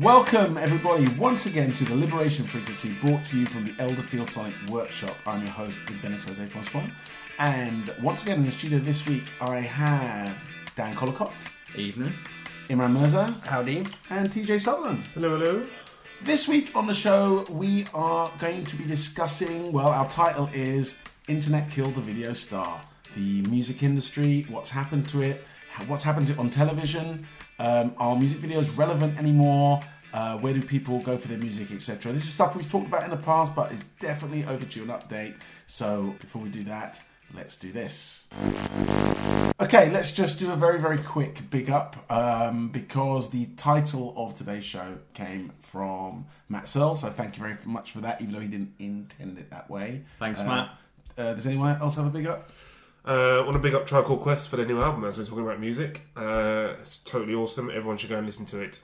Welcome, everybody, once again to the Liberation Frequency brought to you from the Elderfield Sonic Workshop. I'm your host, Big Dennis Jose Francois. And once again in the studio this week, I have Dan Collicott, Evening. Imran Mirza, Howdy. and TJ Sutherland. Hello, hello. This week on the show, we are going to be discussing, well, our title is Internet Killed the Video Star. The music industry, what's happened to it, what's happened to it on television, um, are music videos relevant anymore, uh, where do people go for their music, etc. This is stuff we've talked about in the past, but it's definitely overdue an update. So before we do that, let's do this. Okay, let's just do a very, very quick big up um, because the title of today's show came from Matt Searle. So thank you very much for that, even though he didn't intend it that way. Thanks, Uh, Matt. Uh, does anyone else have a big up? Uh, want to big up Tribe Called Quest for their new album as we're talking about music. Uh, it's totally awesome. Everyone should go and listen to it.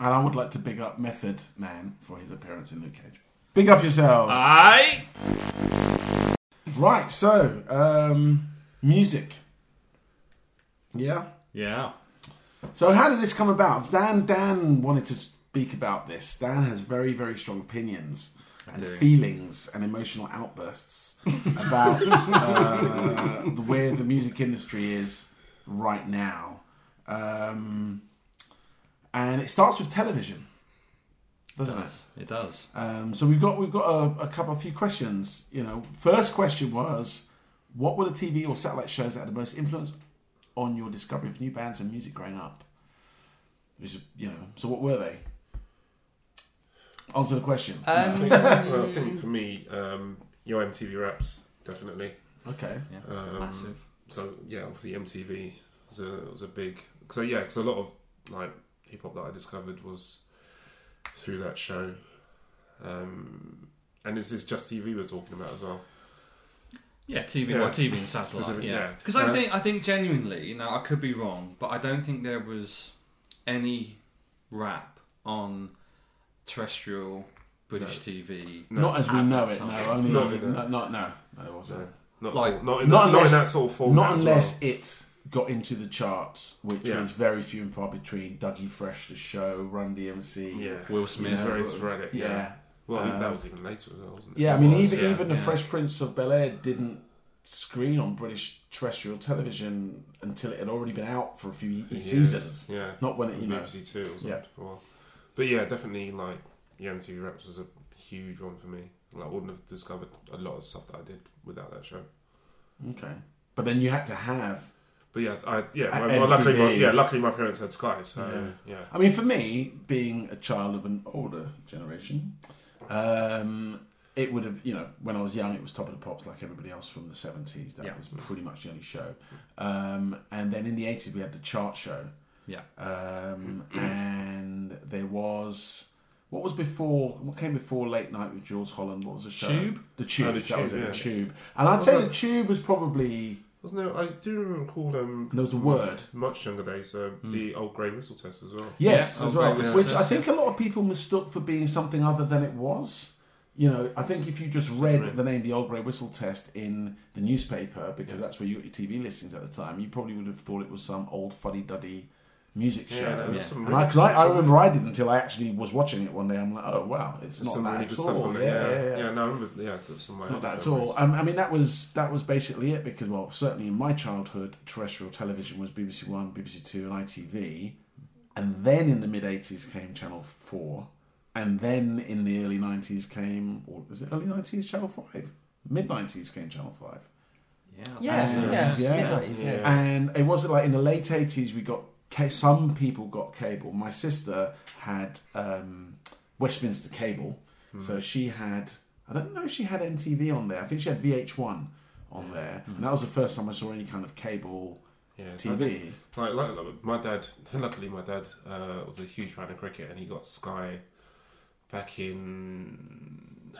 And I would like to big up Method Man for his appearance in Luke Cage. Big up yourselves. Aye. Right, so um, music. Yeah. Yeah. So how did this come about? Dan Dan wanted to speak about this. Dan has very very strong opinions and do. feelings and emotional outbursts about uh, the where the music industry is right now, um, and it starts with television, doesn't it? It does. Um, so we've got we've got a, a couple of few questions. You know, first question was, what were the TV or satellite shows that had the most influence on your discovery of new bands and music growing up? Which you know, so what were they? Answer the question. Um, well, I think for me, um, your MTV Raps definitely. okay. Yeah. Um, Massive. So yeah, obviously MTV was a was a big. So yeah, because a lot of like hip hop that I discovered was through that show. Um, and is this just TV we're talking about as well? Yeah, TV. Yeah. Well, TV and satellite. Specific- yeah. yeah. Because I Uh, think I think genuinely, you know, I could be wrong, but I don't think there was any rap on terrestrial British TV. No. Not as we At know that it. No, only Not no, in no, not no, no, it wasn't. No, not Like- at all. not in, not the, not in that sort of format. Not as unless well. it got into the charts, which Yeah. was very few and far between. Dougie Fresh, the show, Run DMC. Yeah, Will It was Smith. very sporadic. yeah. Yeah. Well, even that Um, was even later as well, wasn't it? Yeah, I mean, well even yeah. even the yeah. Fresh Prince of Bel Air didn't screen on British terrestrial television until it had already been out for a few ye- Years, seasons. Yeah, Not when it, you know. BBC Two or something. Yeah. For a while. But yeah, definitely like yeah, MTV Raps was a huge one for me. Like, I wouldn't have discovered a lot of stuff that I did without that show. Okay, but then you had to have. But yeah, I yeah, my, well, luckily, my, yeah, luckily my parents had Sky, so yeah, I mean, for me, being a child of an older generation, um, it would have you know when I was young, it was Top of the Pops like everybody else from the seventies. That Yeah. was pretty much the only show. Um, and then in the eighties, we had the chart show. Yeah. Um, and there was what was before what came before late night with Jools Holland. What was the show? Tube? The Tube. Oh, the that was Tube, it, yeah. the Tube. And I'd say that- the Tube was probably wasn't there? I do recall um, And there was a word. much younger days, uh, the old grey whistle test as well. Yes, Yeah, as well. great, yeah. Which I think a lot of people mistook for being something other than it was. You know, I think if you just read Right. the name "The Old Grey Whistle Test" in the newspaper, because that's where you got your TV listings at the time, you probably would have thought it was some old fuddy-duddy music show. Yeah, no, Yeah. there's some And I, really- 'cause I, I remember I did until I actually was watching it one day. I'm like, oh wow, it's there's not some that really at good all. stuff on yeah. Yeah, yeah, yeah, yeah. no, I remember. Yeah, there's some. It's not that at all. Um, I mean, that was that was basically it because, well, certainly in my childhood, terrestrial television was BBC One, BBC Two, and ITV, and then in the mid '80s came Channel Four, and then in the early '90s came, or was it early '90s Channel Five? Mid '90s came Channel Five, Yeah. Yeah, Yeah. yeah, Yeah. Yeah. Yeah. and it wasn't like in the late '80s we got ca- some people got cable. My sister had um, Westminster Cable, so she had. I don't know if she had MTV on there. I think she had VH1 on there, and that was the first time I saw any kind of cable yeah, TV. think- Like, like, like, my dad, luckily my dad uh, was a huge fan of cricket, and he got Sky back in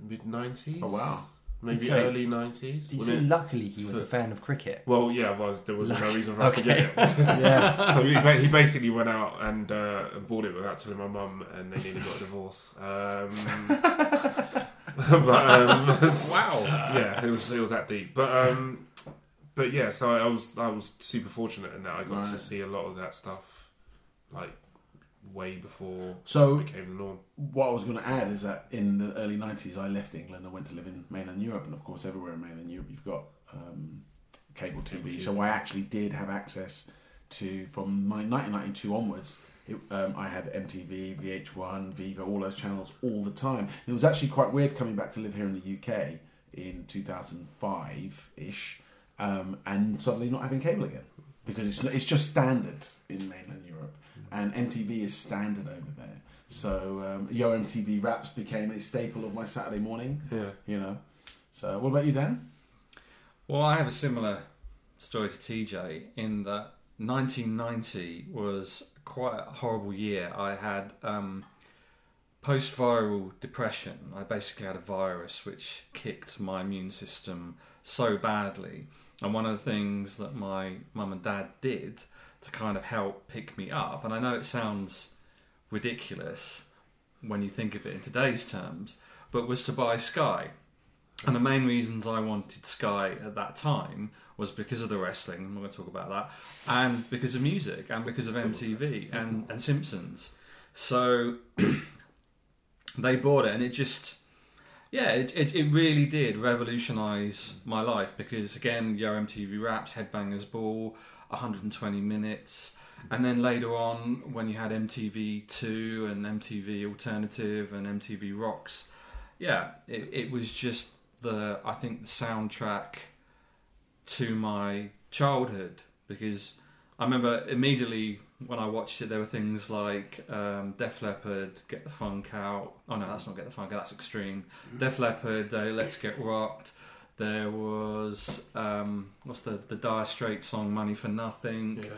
mid nineties. Oh, wow. Maybe Sorry. early nineties. Did you say luckily he was a fan of cricket? Well, yeah, was there was no reason for us to get it. Yeah, so he, he basically went out and, uh, and bought it without telling my mum, and they nearly got a divorce. Um, but um, Wow. yeah, it was it was that deep. But um, but yeah, so I was I was super fortunate in that I got to see a lot of that stuff, like way before So it became the norm. what I was going to add is that in the early 90s, I left England and went to live in mainland Europe. And of course, everywhere in mainland Europe, you've got um, cable TV. Cable So I actually did have access to, from my 1992 onwards, it, um, I had MTV, VH1, Viva, all those channels all the time. And it was actually quite weird coming back to live here in the UK in 2005 ish um, and suddenly not having cable again because it's, it's just standard in mainland Europe and MTV is standard over there. So um, Yo MTV Raps became a staple of my Saturday morning. Yeah. You know. So what about you, Dan? Well, I have a similar story to TJ in that 1990 was quite a horrible year. I had um, post viral depression. I basically had a virus which kicked my immune system so badly. And one of the things that my mum and dad did to kind of help pick me up, and I know it sounds ridiculous when you think of it in today's terms, but was to buy Sky. And the main reasons I wanted Sky at that time was because of the wrestling, I'm not going to talk about that, and because of music, and because of MTV and, mm-hmm. and Simpsons. So they bought it, and it just, yeah, it, it, it really did revolutionise my life because, again, Yo MTV Raps, Headbangers Ball, 120 minutes. And then later on, when you had MTV2 and MTV Alternative and MTV Rocks, yeah, it, it was just the I think the soundtrack to my childhood because I remember immediately when I watched it there were things like um, Def Leppard, Get the Funk Out. Oh no, that's not Get the Funk Out. That's Extreme. Def Leppard, uh, Let's Get Rocked. There was um, what's the the Dire Straits song Money for Nothing. Yeah.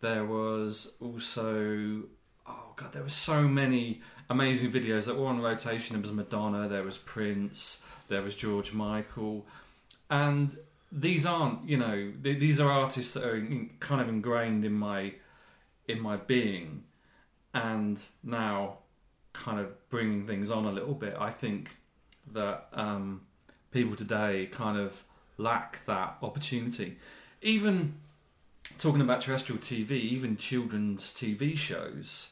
There was also oh god, there were so many amazing videos that were on rotation. There was Madonna, there was Prince, there was George Michael, and these aren't you know th- these are artists that are in, kind of ingrained in my in my being, and now kind of bringing things on a little bit. I think that um, people today kind of lack that opportunity, even talking about terrestrial TV, even children's TV shows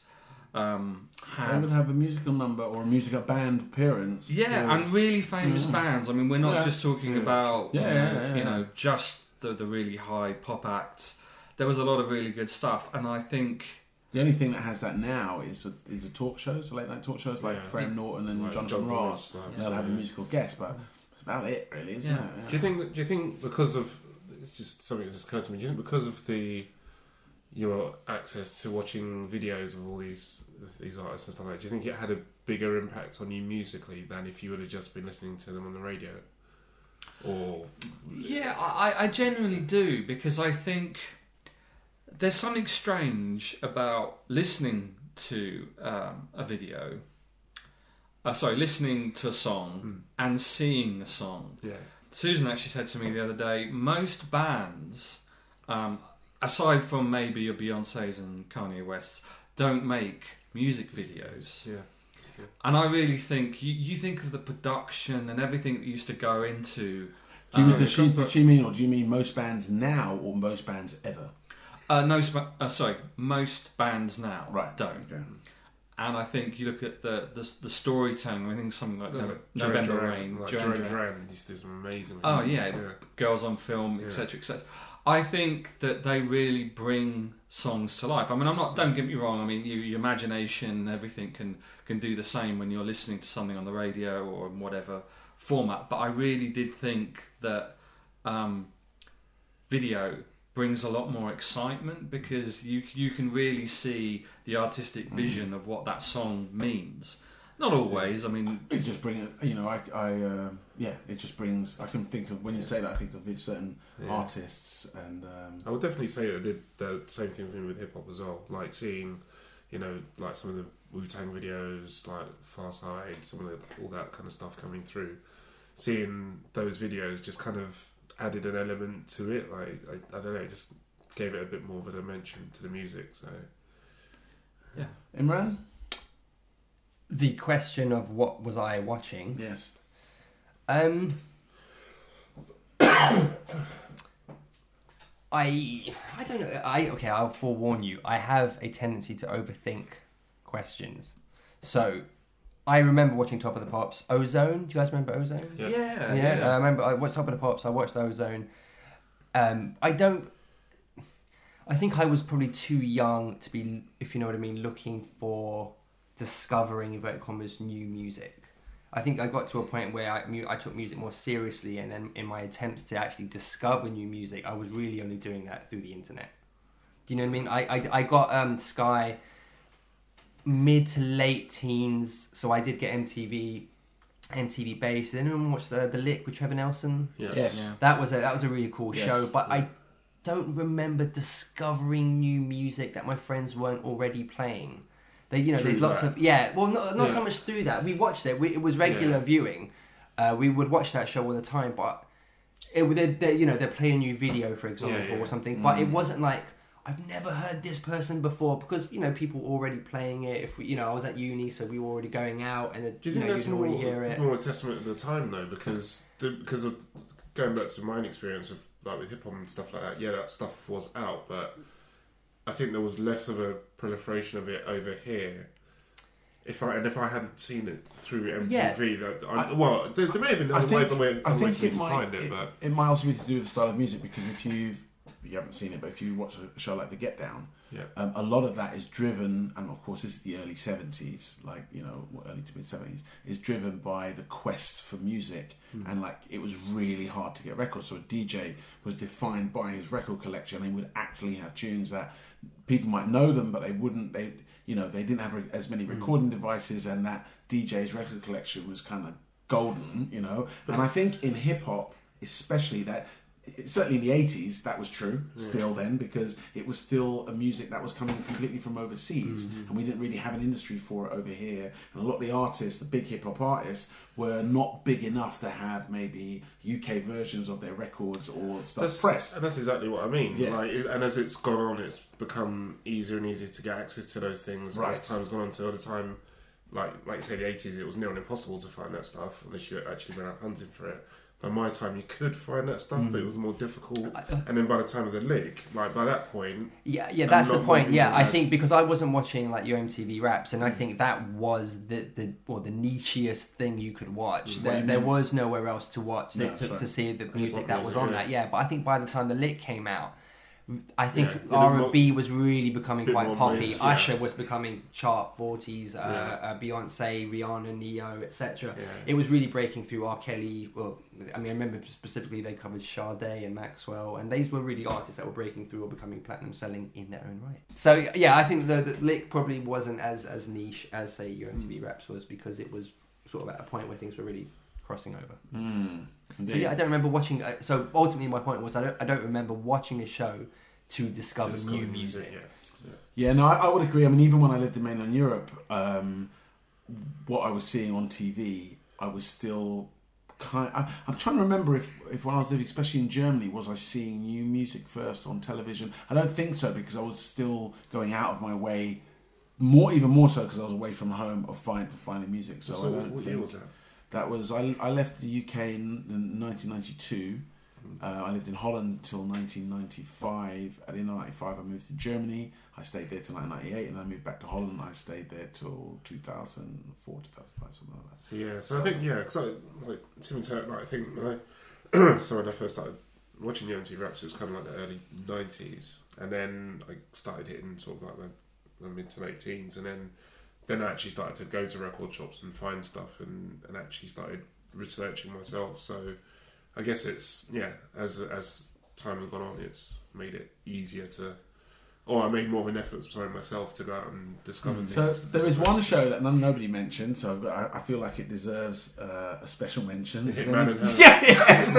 um, They had would have a musical number or a musical band appearance. yeah, Yeah. and really famous Mm. bands. I mean, we're not Yeah. just talking Yeah. about Yeah, you, know, yeah, yeah, you know just the the really high pop acts. There was a lot of really good stuff, and I think The only thing that has that now is a, is a talk shows, the late night talk shows like Yeah. Graham Norton and Like Jonathan Jonathan Ross. like, They'll have a musical guest, but that's about it, really, isn't Yeah. it? Do you think? that- Do you think because of it's just something that just occurred to me? Do you think because of the your access to watching videos of all these these artists and stuff like that, do you think it had a bigger impact on you musically than if you would have just been listening to them on the radio? Or Yeah, I, I genuinely do because I think there's something strange about listening to um, a video. Uh, sorry, listening to a song Hmm. and seeing a song. yeah, Susan actually said to me the other day, most bands, um, aside from maybe your Beyonces and Kanye Wests, don't make music videos. yeah, And I really think you, you think of the production and everything that used to go into. Do you, um, does, she, does she mean, or do you mean most bands now or most bands ever? Uh, no, uh, sorry, most bands now Right. don't. Okay. And I think you look at the the, the storytelling. I think something like There's No- like Duran November Rain, like Duran Duran used to do some amazing. Oh, videos. yeah. Girls on Film, Yeah. etc., etc. I think that they really bring songs to life. I mean, I'm not. Don't get me wrong. I mean, you, your imagination, everything can can do the same when you're listening to something on the radio or in whatever format. But I really did think that um, video brings a lot more excitement because you you can really see the artistic vision of what that song means. Not always. I mean, It just brings, you know, I, I uh, yeah, it just brings. I can think of when you say that, I think of certain Yeah. artists and um, I would definitely say that I did the same thing for me with hip hop as well. Like seeing, you know, like some of the Wu Tang videos, like Pharcyde, some of the, all that kind of stuff coming through. Seeing those videos just kind of added an element to it. Like I, I don't know, it just gave it a bit more of a dimension to the music. So yeah. Imran. The question of what was I watching? Yes. Um, I I don't know. I okay. I'll forewarn you. I have a tendency to overthink questions. So I remember watching Top of the Pops. Ozone. Do you guys remember Ozone? Yeah. Yeah, yeah, I remember I watched Top of the Pops. I watched Ozone. Um, I don't. I think I was probably too young to be, if you know what I mean, looking for discovering inverted commas new music. I think I got to a point where I, mu- I took music more seriously, and then in my attempts to actually discover new music, I was really only doing that through the internet. Do you know what I mean? I I, I got um, Sky mid to late teens, so I did get MTV, MTV Base. Did anyone watch the the Lick with Trevor Nelson? Yeah. Yes. Yeah. That was a that was a really cool Yes. show, but I don't remember discovering new music that my friends weren't already playing. They, you know, Through there's lots that. of yeah. Well, not not so much through that. We watched it. We, it was regular Yeah. viewing. Uh, we would watch that show all the time, but it would they, they, you know they play a new video for example Yeah, yeah. or something. But Mm. it wasn't like I've never heard this person before because you know people were already playing it. If we, you know, I was at uni, so we were already going out, and Do you you think know, that's more, already hear it. more a testament of the time though? Because the, because of going back to my own experience of like with hip hop and stuff like that. Yeah, that stuff was out, but I think there was less of a proliferation of it over here. If I and if I hadn't seen it through MTV, that I, I- well, there, there may have been I other way, think, way, I ways think for me it to might, find it, it, but it might also be to do with the style of music because if you you haven't seen it, but if you watch a show like The Get Down, yeah, um, a lot of that is driven, and of course this is the early seventies, like you know early to mid seventies, is driven by the quest for music, and like it was really hard to get records. So a DJ was defined by his record collection, and he would actually have tunes that people might know them, but they wouldn't. They you know they didn't have as many recording devices, and that DJ's record collection was kind of golden, you know. And I think in hip hop, especially that. Certainly in the 80s, that was true mm. still then because it was still a music that was coming completely from overseas mm-hmm. and we didn't really have an industry for it over here. And a lot of the artists, the big hip hop artists, were not big enough to have maybe UK versions of their records or stuff that's pressed. and that's exactly what I mean. Yeah. Like, and as it's gone on, it's become easier and easier to get access to those things Right. as time's gone on. So at the time, like like you say, the eighties, it was near on impossible to find that stuff unless you actually went out hunting for it. By my time, you could find that stuff, but it mm. was more difficult. Uh, and then by the time of the lick, like by that point, Yeah, yeah, that's the point. Yeah, I had- think because I wasn't watching like your MTV Raps, and I mm. think that was the the or the nichiest thing you could watch. There, there was nowhere else to watch No, to, to, see the music that was on yeah. that. Yeah, but I think by the time the Lick came out, I think Yeah, R&B was really becoming quite more poppy. mainstream, Usher was becoming chart forties. Uh, Yeah. uh, Beyonce, Rihanna, Ne-Yo, etc. Yeah. It was really breaking through. R. Kelly. Well, I mean, I remember specifically they covered Sade and Maxwell, and these were really artists that were breaking through or becoming platinum selling in their own right. So yeah, I think the, the lick probably wasn't as as niche as say your MTV Raps was because it was sort of at a point where things were really crossing over. Mm, So yeah, I don't remember watching. Uh, so ultimately, my point was I don't I don't remember watching a show to discover, to discover new music. Yeah. Yeah, no, I, I would agree. I mean, even when I lived in mainland Europe, um, what I was seeing on TV, I was still kind. I, I'm trying to remember if, if when I was living, especially in Germany, was I seeing new music first on television? I don't think so because I was still going out of my way, more even more so because I was away from home of find for finding music. So, So, I what, don't what think year was that? That was I, I left the UK in, in 1992. Uh, I lived in Holland till 1995. At the end of 95, I moved to Germany. I stayed there till 1998, and I moved back to Holland. I stayed there till 2004, 2005, something like that. So yeah, so I think yeah, because I like Tim and Turk, I think when I so when I first started watching the MTV Raps, it was kind of like the early nineties, and then I started hitting sort of like the, the mid to late teens, and then then I actually started to go to record shops and find stuff, and and actually started researching myself. So I guess it's yeah, as as time has gone on, it's made it easier to. Or I made more of an effort, sorry, myself to go out and discover things. So there as is one show that none, nobody mentioned, so I've got, I, I feel like it deserves uh, a special mention. Hitman and Her. Yeah, yes.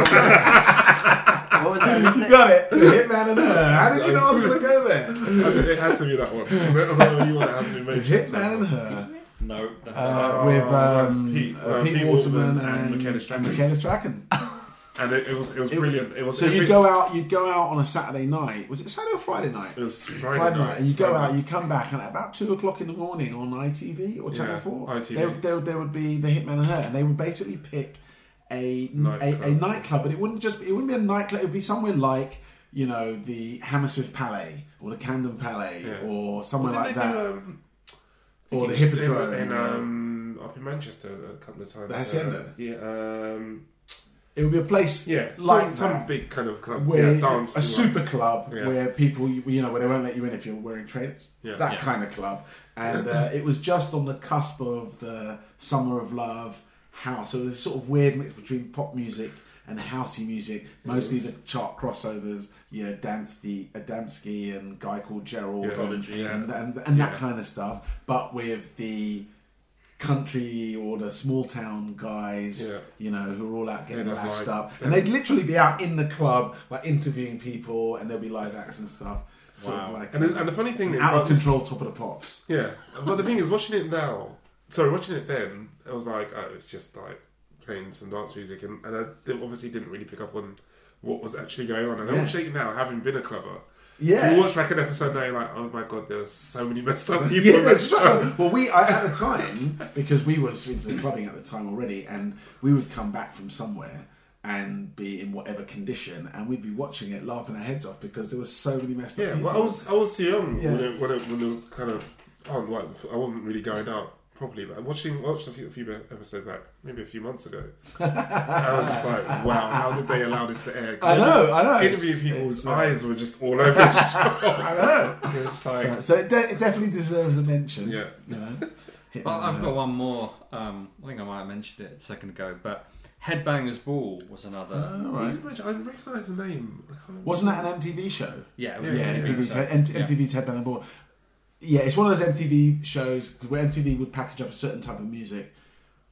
What was that? Isn't you it? got it. Hitman and Her. How did you know I was going to go there? it had to be that one. That was the only one that hasn't been mentioned. Hitman and Her. No, no. Uh, Oh, with um, Pete- uh, Pete, Pete Waterman Waterman and and, Michaela and Strachan. Michaela Strachan. And it, it was it was brilliant. It was So every- you go out, you'd go out on a Saturday night. Was it Saturday or Friday night? It was Friday, night. and you go Friday out, you come back, and at about two o'clock in the morning on ITV or Channel Yeah, Four, ITV. There, there, there would be the Hitman and Her, and they would basically pick a a, Nightclub. a nightclub, but it wouldn't just it wouldn't be a nightclub. It would be somewhere like you know the Hammersmith Palais or the Camden Palais Yeah. or somewhere Well, like that. do, um, Or the Hippodrome. in, um, up in Manchester a couple of times. The Hacienda? Uh, yeah, um, It would be a place yeah, like some, some that, big kind of club. where yeah, dance a super like- club Yeah. where people, you you know, where they won't let you in if you're wearing trainers. Yeah. That Yeah. kind of club. And uh, it was just on the cusp of the Summer of Love house. So it was a sort of weird mix between pop music and housey music. Mostly the chart crossovers. You know, Damsky, Adamski and a guy called Gerald. Yeah, and, Prodigy, yeah. and, and, and that kind of stuff. But with the country or the small town guys, Yeah. you know, who are all out getting lashed like- up. And they'd literally be out in the club, like interviewing people, and there'll be live acts and stuff. Sort of Wow. like And, the- and the funny thing um, is, out of control, top of the pops. Yeah, but the thing is, watching it now. Sorry, watching it then, I was like, oh, it's just like playing some dance music, and, and I obviously didn't really pick up on what was actually going on. And Yeah. I watch it now, having been a clubber. Yeah. You watch back an episode now, you're like, oh my god, there's so many messed up people. Yeah, that's right. Well, we I, at the time because we were into clubbing at the time already, and we would come back from somewhere and be in whatever condition, and we'd be watching it, laughing our heads off because there was so many messed up. Yeah, people. well, I was I was too young Yeah. when, it, when, it, when it was kind of oh, on. Like, I wasn't really going out properly, but watching watched a few, a few episodes back, maybe a few months ago. I was just like, wow, how did they allow this to air I know, I know. Interviewing It's- people's it's, uh, eyes were just all over the show. I know. It was like, So, so it, de- it definitely deserves a mention. yeah. You know? Well, I've got one more. Um, I think I might have mentioned it a second ago, but Headbangers Ball was another. Oh, right. I recognise the name. I can't. Wasn't that an MTV show? yeah, it was Yeah, Yeah, a TV MTV's, show. Yeah. MTV's Headband Ball. Yeah, it's one of those MTV shows where MTV would package up a certain type of music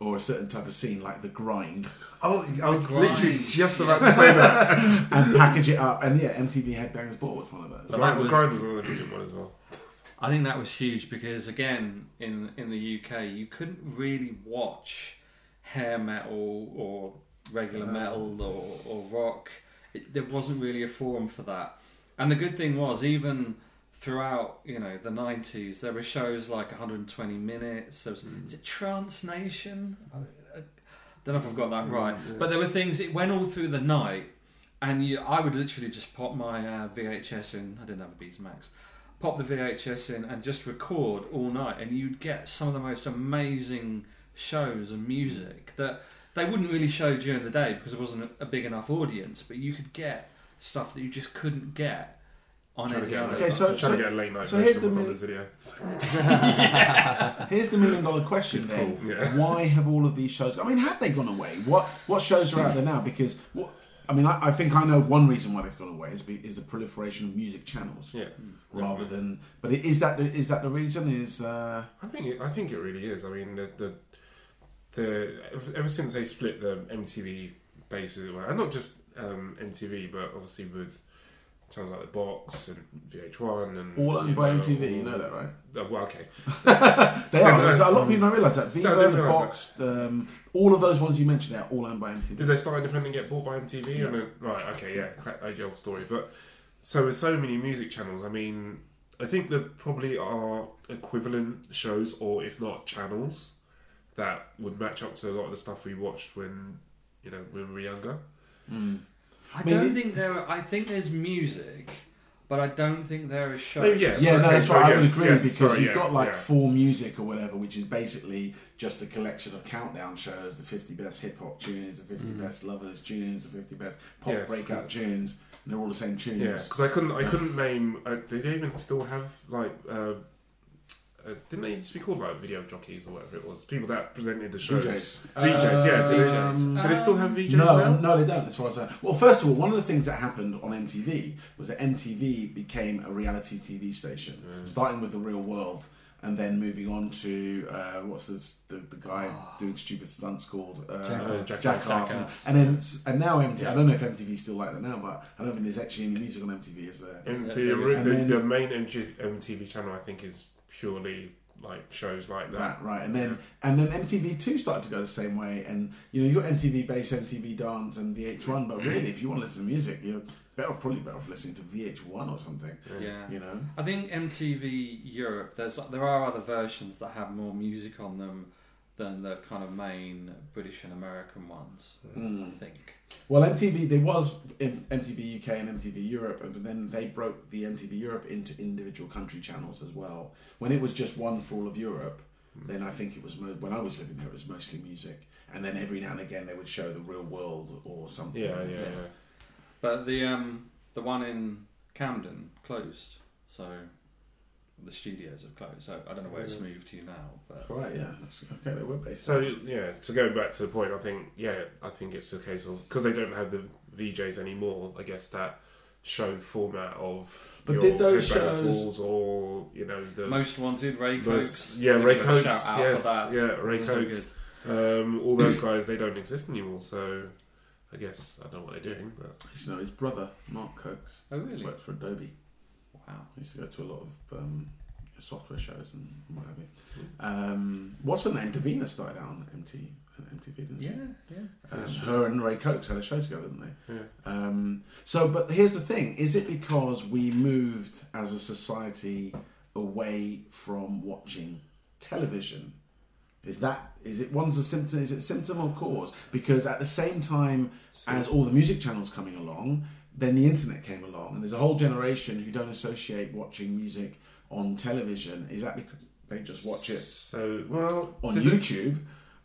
or a certain type of scene, like the grind, Oh, I was Grind. literally just about to say that. and package it up. And yeah, MTV Headbangers Ball was one of those. But Grind, that was- Grind was another brilliant one as well. I think that was huge because again, in in the UK, you couldn't really watch hair metal or regular No. metal or, or rock. It, there wasn't really a forum for that. And the good thing was, even throughout you know the nineties, there were shows like 120 minutes. There was, mm. Is it Trance Nation? I, I don't know if I've got that mm, right, yeah. but there were things. It went all through the night, and you, I would literally just pop my uh, VHS in. I didn't have a Betamax. Pop the VHS in and just record all night, and you'd get some of the most amazing shows and music mm. that they wouldn't really show during the day because there wasn't a big enough audience. But you could get stuff that you just couldn't get on Trying to any get, other. Okay, so- I'm trying to get a late night so here's version of the Madonna's video. Here's the million dollar question then: Cool, yeah. Why have all of these shows? I mean, have they gone away? What what shows are out there now? Because what I mean, I, I think I know one reason why they've gone away is, be, is the proliferation of music channels Yeah, rather definitely. than. But it- is that the, is that the reason? Is uh, I think it, I think it really is. I mean, the the, the ever since they split the MTV bases, and not just um, MTV, but obviously with channels like the Box and VH1 and all owned by MTV? You know that, right? Uh, well, okay. They Yeah, are. no, a lot of people don't realise that. I didn't the Box, um, all of those ones you mentioned, they're all owned by MTV. Did they start independent and get bought by MTV? And then, right, okay, yeah, cla- age story. But so with so many music channels, I mean, I think there probably are equivalent shows, or if not channels, that would match up to a lot of the stuff we watched when you know when we were younger. Mm. I mean, don't think there. Are, I think there's music, but I don't think there are shows. Maybe, yeah. Yeah, no, Okay, that's so right. I would yes, agree yes, because sorry, you've yeah, got like yeah. four music or whatever, which is basically just a collection of countdown shows: the 50 best hip hop tunes, the 50 Mm. best lovers tunes, the 50 best pop Yes, breakout 'cause- tunes. And they're all the same tunes. Yeah, because I couldn't, I couldn't name. Uh, did they even still have like? Uh, uh, didn't they used to be called like video jockeys or whatever it was? People that presented the shows. VJs. VJs, yeah, Um, VJs. Do they still have VJs no, now? no, they don't. As far as I well, first of all, one of the things that happened on MTV was that MTV became a reality TV station, Mm. starting with the Real World, and then moving on to uh, what's this, the the guy Ah. doing stupid stunts called uh, Jackass. Jackass. Jackass. Jackass. And then and now MTV. I don't know if MTV's still like that now, but I don't think there's actually any music on MTV. Is there? And Yeah, the, the, And the main MG, MTV channel, I think, is purely like shows like that. That right, and then and then MTV two started to go the same way, and you know you got MTV Base, MTV Dance, and VH1. But really, if you want to listen to music, you're better off, probably better off listening to VH1 or something. Yeah. You know, I think MTV Europe. There's there are other versions that have more music on them than the kind of main British and American ones. I Mm. think. Well, MTV there was in MTV UK and MTV Europe, and then they broke the MTV Europe into individual country channels as well. When it was just one for all of Europe, then I think it was mo- when I was living there, it was mostly music, and then every now and again they would show the real world or something. Yeah, yeah, yeah. But the um the one in Camden closed, so the studios have closed. So I don't know where it's moved to now, but Right, yeah, that's okay. They were based. So yeah, to go back to the point, I think yeah, I think it's a case of because they don't have the VJs anymore. I guess that show format of But your did those Headbangers shows- Balls or you know the most wanted Ray most- Cokes. yeah Ray give a Cokes, shout out yes, for that. yeah Ray So Cokes, um, all those guys they don't exist anymore. So I guess I don't know what they're doing, but you know, his brother Mark Cokes Oh really? works for Adobe. Wow. I used to go to a lot of um, software shows and what have you. Um, what's her name? Davina started out on MT, MTV, didn't she? Yeah, yeah. Um, her and Ray Cokes had a show together, didn't they? yeah. Um, so, but here's the thing: is it because we moved as a society away from watching television? Is that is it one's a symptom? Is it symptom or cause? Because at the same time as all the music channels coming along, then the internet came along, and there's a whole generation who don't associate watching music on television. Is that because they just watch it So well on YouTube,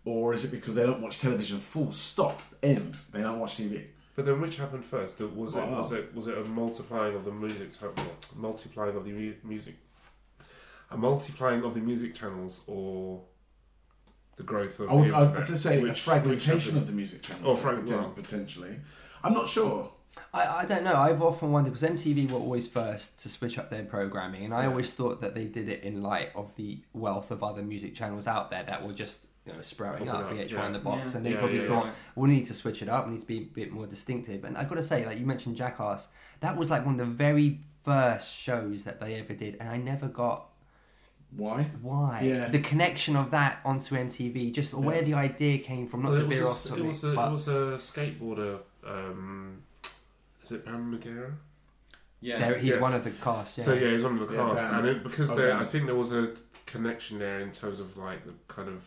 or is it because they don't watch television? Full stop. End. They don't watch TV. But then, which happened first? Was it Wow. was it was it a multiplying of the music multiplying of the mu- music, a multiplying of the music channels, or the growth of I would, the I would to say a fragmentation of the music channel. or frag- poten- well. potentially. I'm not sure. I, I don't know. I've often wondered because MTV were always first to switch up their programming, and I Yeah. always thought that they did it in light of the wealth of other music channels out there that were just you know sprouting Popping up, up, VH1 yeah. in the box, Yeah. and they Yeah, probably yeah, thought Right. we need to switch it up. We need to be a bit more distinctive. And I've got to say, like you mentioned, Jackass, that was like one of the very first shows that they ever did, and I never got Why? why Yeah. the connection of that onto MTV, just where the idea came from. Not Well, to it, veer off a, topic, it was a but it was a skateboarder. Um, is it Bam Margera? Yeah. there, he's Yes. one of the cast. Yeah. So yeah, he's on the Yeah, cast, Bam. and it, because Okay. there, I think there was a connection there in terms of like the kind of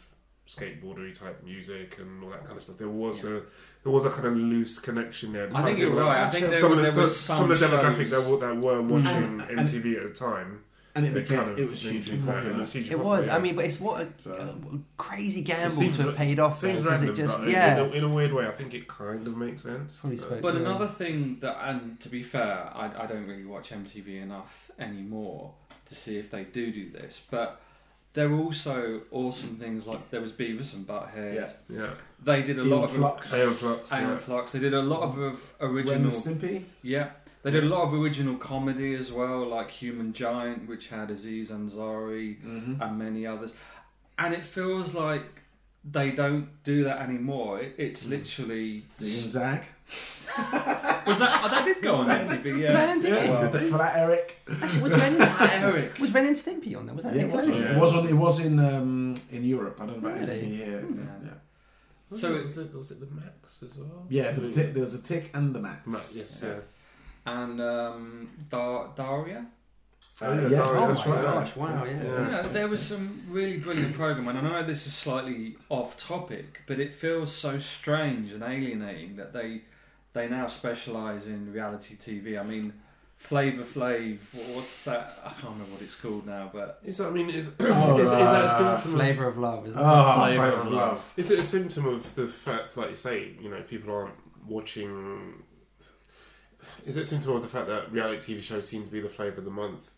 skateboardery type music and all that kind of stuff. There was a there was a kind of loose connection there. I think There you're was- right. I think there, some of the, there was some, some, of the demographic shows- that were, that were watching And- and- MTV at the time. And it they became kind of it was linked hugely into that, popular. was hugely It was. yeah. I mean, but it's what a, So- a crazy gamble to have ra- paid off. though, Seems 'cause random, it just yeah. in, a, in a weird way, I think it kind of makes sense. Probably spoke- But Yeah. another thing that, and to be fair, I, I don't really watch MTV enough anymore to see if they do do this. But there were also awesome things like there was Beavis and Butthead. Yeah. yeah, They did a Ian lot of Flux. Aeon Flux. Aeon Yeah. Flux. They did a lot of, of Ren original. and Stimpy. Yeah, they did a lot of original comedy as well, like Human Giant, which had Aziz Ansari Mm-hmm. and many others. And it feels like they don't do that anymore. It's literally Zig Zag. was that oh, that did go on MTV? Yeah, Was that MTV? Yeah, Wow. did they? Flat Eric. Actually, was Ren, and, Eric. was Ren and Stimpy on there? Was that Yeah, it was, Yeah. it was on. It was in um, in Europe. I don't know about Really? anything here. Hmm. Yeah, Was So it, it- was it was it the Max as well? yeah. the there was a tick and the max. Max, yes, Yeah. yeah. And um, Dar- Daria. Oh, yeah, yes. Daria, Oh my right. gosh! Wow, yeah. Yeah. You know, there was some really brilliant programming, and I know this is slightly off topic, but it feels so strange and alienating that they they now specialise in reality TV. I mean, Flavor Flav, wh- what's that? I can't remember what it's called now, but Is that, I mean, is, Oh, is, is that a symptom? Of, Flavor of love, isn't Oh, Flavour Flavour of of Love. Love. is it a symptom of the fact, like you say, you know, people aren't watching? Is it a symptom of the fact that reality TV shows seem to be the flavour of the month?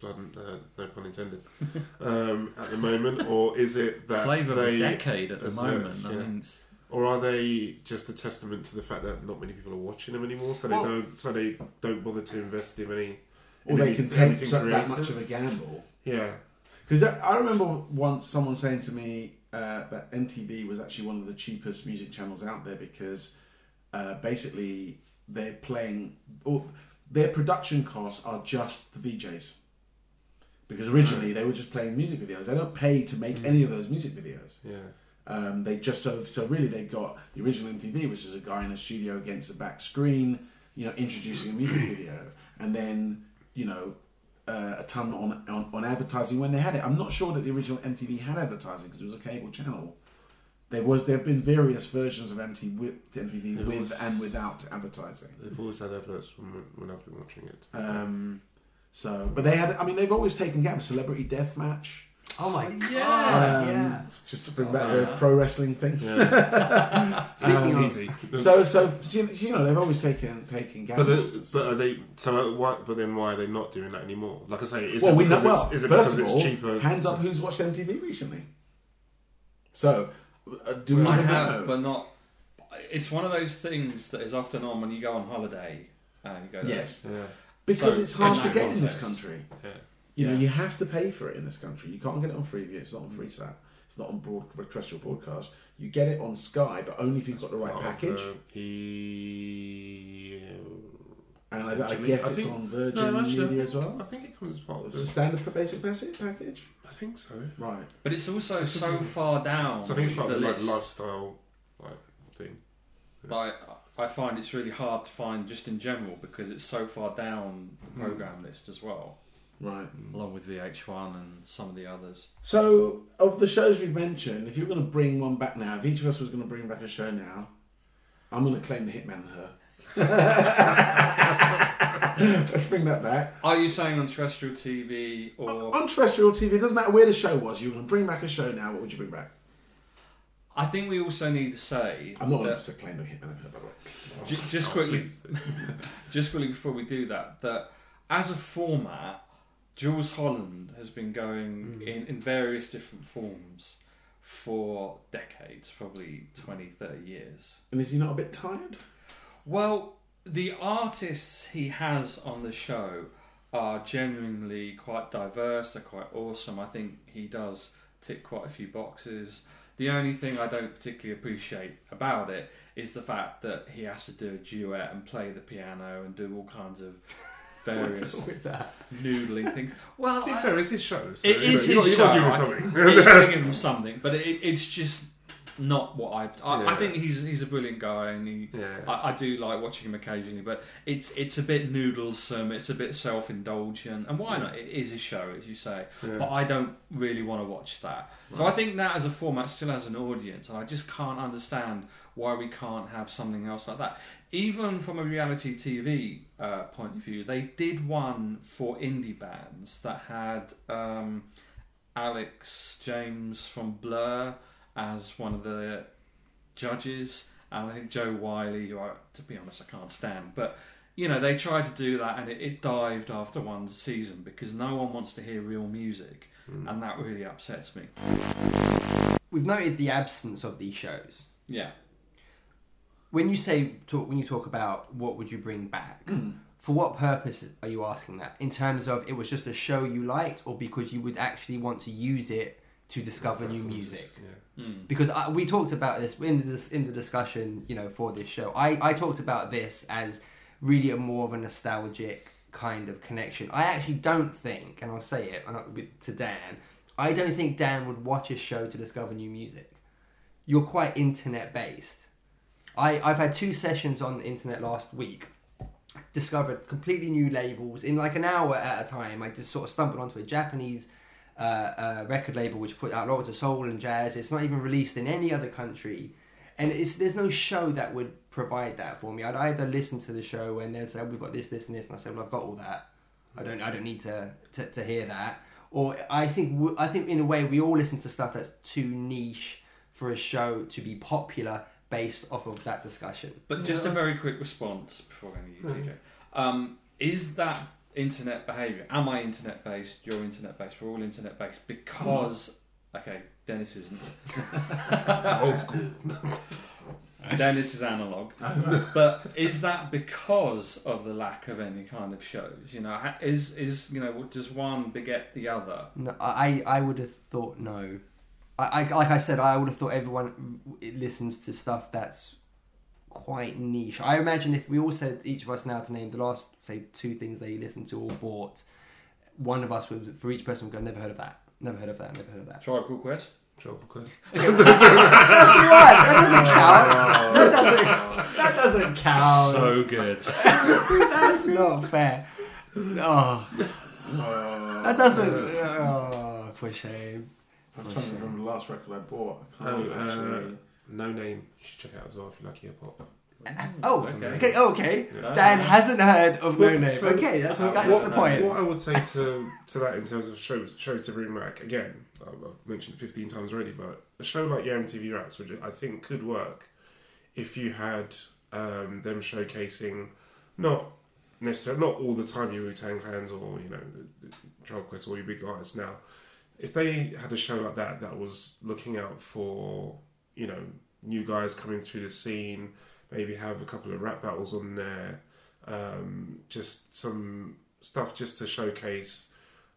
Pardon, uh, no pun intended. um, at the moment, or is it that flavour of they, the decade at the as a- moment. I mean, or are they just a testament to the fact that not many people are watching them anymore? So Well- they don't, so they don't bother to invest in any. Or in they any- can take so- that much of a gamble. Yeah, Because I remember once someone saying to me uh, that MTV was actually one of the cheapest music channels out there because uh, basically they're playing, or their production costs are just the VJs. Because originally they were just playing music videos. They don't pay to make any of those music videos. yeah. Um, they just so so really they got the original MTV, which is a guy in a studio against the back screen, you know, introducing a music video, and then you know uh, a ton on, on on advertising when they had it. I'm not sure that the original MTV had advertising because it was a cable channel. There was there have been various versions of MTV with, MTV with was- and without advertising. They've always had adverts when, when I've been watching it. Um, so, but they had. I mean, they've always taken gaps. Celebrity Death Match. Oh my Yeah. god! Um, yeah. Just to bring back Oh, the pro wrestling thing. yeah, Speaking Um, easy. So, so you you know, they've always taken taken But, gambles. the, but are they? So why? But then why are they not doing that anymore? Like I say, is well, it we know. because Well, it's, is it first because of it's all, cheaper? hands up, who's watched MTV recently? So, do we I have, know? but not. It's one of those things that is often on when you go on holiday. Uh, you go to- yes, Yeah, because So, it's hard in to that get in this country. yeah. You know, Yeah. you have to pay for it in this country. You can't get it on Freeview. It's not on FreeSat. It's not on broad terrestrial broadcast. You get it on Sky, but only if you've got the right package. the and I, I guess I it's think- on Virgin no, actually, Media as well. I think it comes as part of the. standard basic package. package. I think so. Right. But it's also so far down. So I think it's part the of the like lifestyle like thing. Like I find it's really hard to find just in general because it's so far down the Hmm. program list as well, Right. along with VH1 and some of the others. So, of the shows we've mentioned, if you're going to bring one back now, if each of us was going to bring back a show now, I'm going to claim the Hitman and her. Let's bring that back. Are you saying on terrestrial TV or? On terrestrial TV, it doesn't matter where the show was, you're going to bring back a show now, what would you bring back? I think we also need to say I'm not going to claim the Hitman by the way. Ju- just quickly, just quickly before we do that, that as a format, Jools Holland has been going Mm. in, in various different forms for decades, probably 20, 30 years. And is he not a bit tired? Well, the artists he has on the show are genuinely quite diverse, they're quite awesome. I think he does tick quite a few boxes. The only thing I don't particularly appreciate about it is the fact that he has to do a duet and play the piano and do all kinds of various with that? noodling things. Well, To be I- fair, it's his show. So It is his you got, you show, got to give him something. you gotta give him something, but it, it's just not what I. I, I think he's he's a brilliant guy, and he. yeah. I, I do like watching him occasionally, but it's it's a bit noodlesome, it's a bit self indulgent, and why not? It is a show, as you say, yeah. but I don't really want to watch that. So I think that as a format still has an audience, and I just can't understand why we can't have something else like that. Even from a reality TV uh, point of view, they did one for indie bands that had um, Alex James from Blur as one of the judges, and I think Jo Whiley, who I, to be honest, I can't stand. But you know, they tried to do that, and it, it dived after one season because no one wants to hear real music, Mm. and that really upsets me. We've noted the absence of these shows. Yeah. When you say talk, when you talk about what would you bring back, for what purpose are you asking that? In terms of it was just a show you liked, or because you would actually want to use it to discover new music? Yeah. Mm. because I, we talked about this in the in the discussion, you know, for this show. I, I talked about this as really a more of a nostalgic kind of connection. I actually don't think, and I'll say it I'm not with- to Dan, I don't think Dan would watch a show to discover new music. You're quite internet based. I, I've had two sessions on the internet last week. Discovered completely new labels in like an hour at a time. I just sort of stumbled onto a Japanese uh, uh, record label which put out loads of soul and jazz. It's not even released in any other country, and it's there's no show that would provide that for me. I'd either listen to the show and they'd say oh, we've got this, this, and this, and I say well I've got all that. I don't I don't need to to, to hear that. Or I think w- I think in a way we all listen to stuff that's too niche for a show to be popular based off of that discussion. But just a very quick response before going to you, TJ. Um, is that internet behaviour? Am I internet based? You're internet based. We're all internet based because. Okay, Dennis isn't. Old school. Dennis is analog. but is that because of the lack of any kind of shows? You know, is is you know does one beget the other? No, I I would have thought no. I, I like I said I would have thought everyone listens to stuff that's quite niche. I imagine if we all said each of us now to name the last say two things they listened to or bought, one of us would for each person would go never heard of that, never heard of that, never heard of that. Tribal Quest. Trouble quest. That's right. That doesn't count. That doesn't. That doesn't count. So good. That's not fair. Oh, that doesn't. Oh, for shame. I'm trying to remember the last record I bought. I can't Oh, uh, actually. No Name. You should check it out as well if you like hip hop. Oh, okay. okay, oh, okay. Yeah. Dan hasn't heard of No Name. so- okay, that's, so that's what, the point. What I would say to to that in terms of shows shows to bring back again, I've I've mentioned fifteen times already, but a show like Yo MTV Raps, which I think could work if you had um, them showcasing not necessarily not all the time your Wu Tang Clans or you know Tribe Quest or your big artists now. If they had a show like that that was looking out for you know new guys coming through the scene, maybe have a couple of rap battles on there, um, just some stuff just to showcase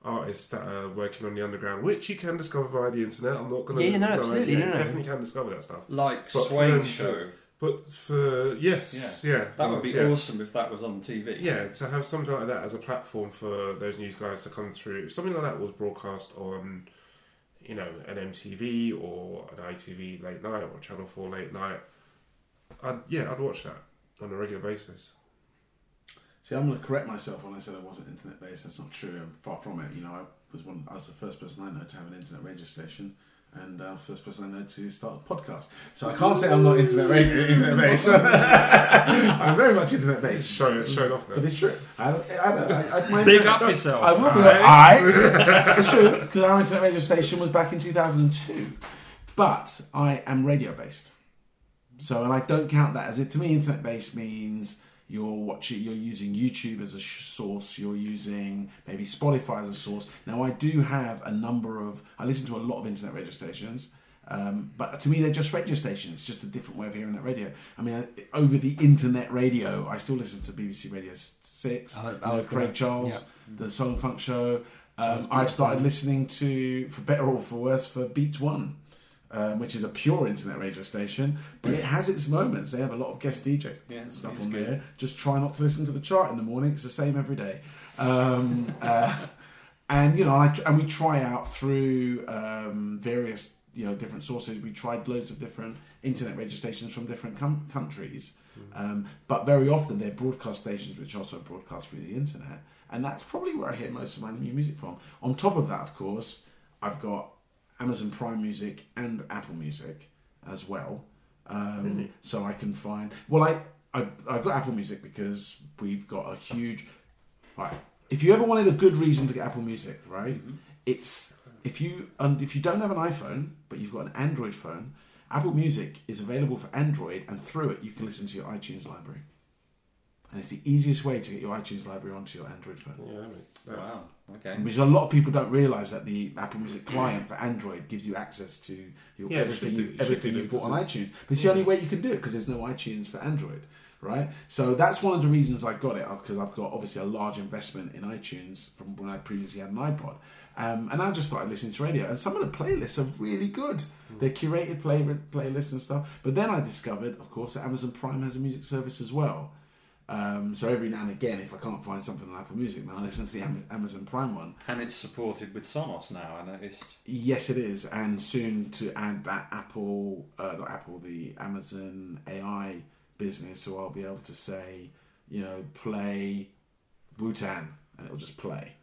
artists that are working on the underground, which you can discover via the internet. I'm not going to. Yeah, no, absolutely, no, you no. definitely can discover that stuff. Like But for Swain them to- Show. But for yes, yeah, That well, would be yeah. awesome if that was on TV. Yeah, to have something like that as a platform for those news guys to come through. If something like that was broadcast on, you know, an MTV or an ITV late night or Channel Four late night, I'd yeah, I'd watch that on a regular basis. See, I'm going to correct myself when I said I wasn't internet based. That's not true. I'm far from it. You know, I was one. I was the first person I know to have an internet radio station, and uh, first person I know to start a podcast. So I can't say I'm not internet radio, internet based. I'm very much internet based. Show it, show it off But it's true. I, I, I, I, my Big internet- up yourself. I will be. Aye. I. It's true because our internet radio station was back in 2002, but I am radio based. So, and I don't count that as it. To me, internet based means you're watching, you're using YouTube as a sh- source. You're using maybe Spotify as a source. Now, I do have a number of. I listen to a lot of internet radio stations. Um, but to me, they're just radio stations. It's just a different way of hearing that radio. I mean, I- over the internet radio, I still listen to BBC Radio Six. I- I know, was Craig Charles, the Soul and Funk Show. Um, I've started listening to, for better or for worse, for Beats One, um, which is a pure internet radio station, but it has its moments. They have a lot of guest DJs Yeah, and stuff on good. there. Just try not to listen to the chart in the morning. It's the same every day. Um, uh, and you know, I, and we try out through um, various you know different sources. We tried loads of different internet radio stations from different com- countries, um, but very often they're broadcast stations which also broadcast through the internet, and that's probably where I hear most of my new music from. On top of that, of course, I've got Amazon Prime Music and Apple Music as well, um, Really? so I can find. Well, I, I I got Apple Music because we've got a huge. Right, if you ever wanted a good reason to get Apple Music, right, it's if you and if you don't have an iPhone but you've got an Android phone, Apple Music is available for Android, and through it you can listen to your iTunes library. And it's the easiest way to get your iTunes library onto your Android phone. Yeah, I mean, that- Wow. Okay. Which a lot of people don't realise that the Apple Music client for Android gives you access to your, Yeah, everything, should do- you, it everything you bought on iTunes. But it's the only way you can do it because there's no iTunes for Android, right? So that's one of the reasons I got it because I've got obviously a large investment in iTunes from when I previously had an iPod. Um, and I just started listening to radio, and some of the playlists are really good. They're curated play playlists and stuff. But then I discovered, of course, that Amazon Prime has a music service as well. Um, so every now and again, if I can't find something on Apple Music, then I listen to the Amazon Prime one. And it's supported with Sonos now. I noticed. Yes, it is, and soon to add that Apple, uh, not Apple, the Amazon AI business, so I'll be able to say, you know, play Wu Tang, and it'll just play,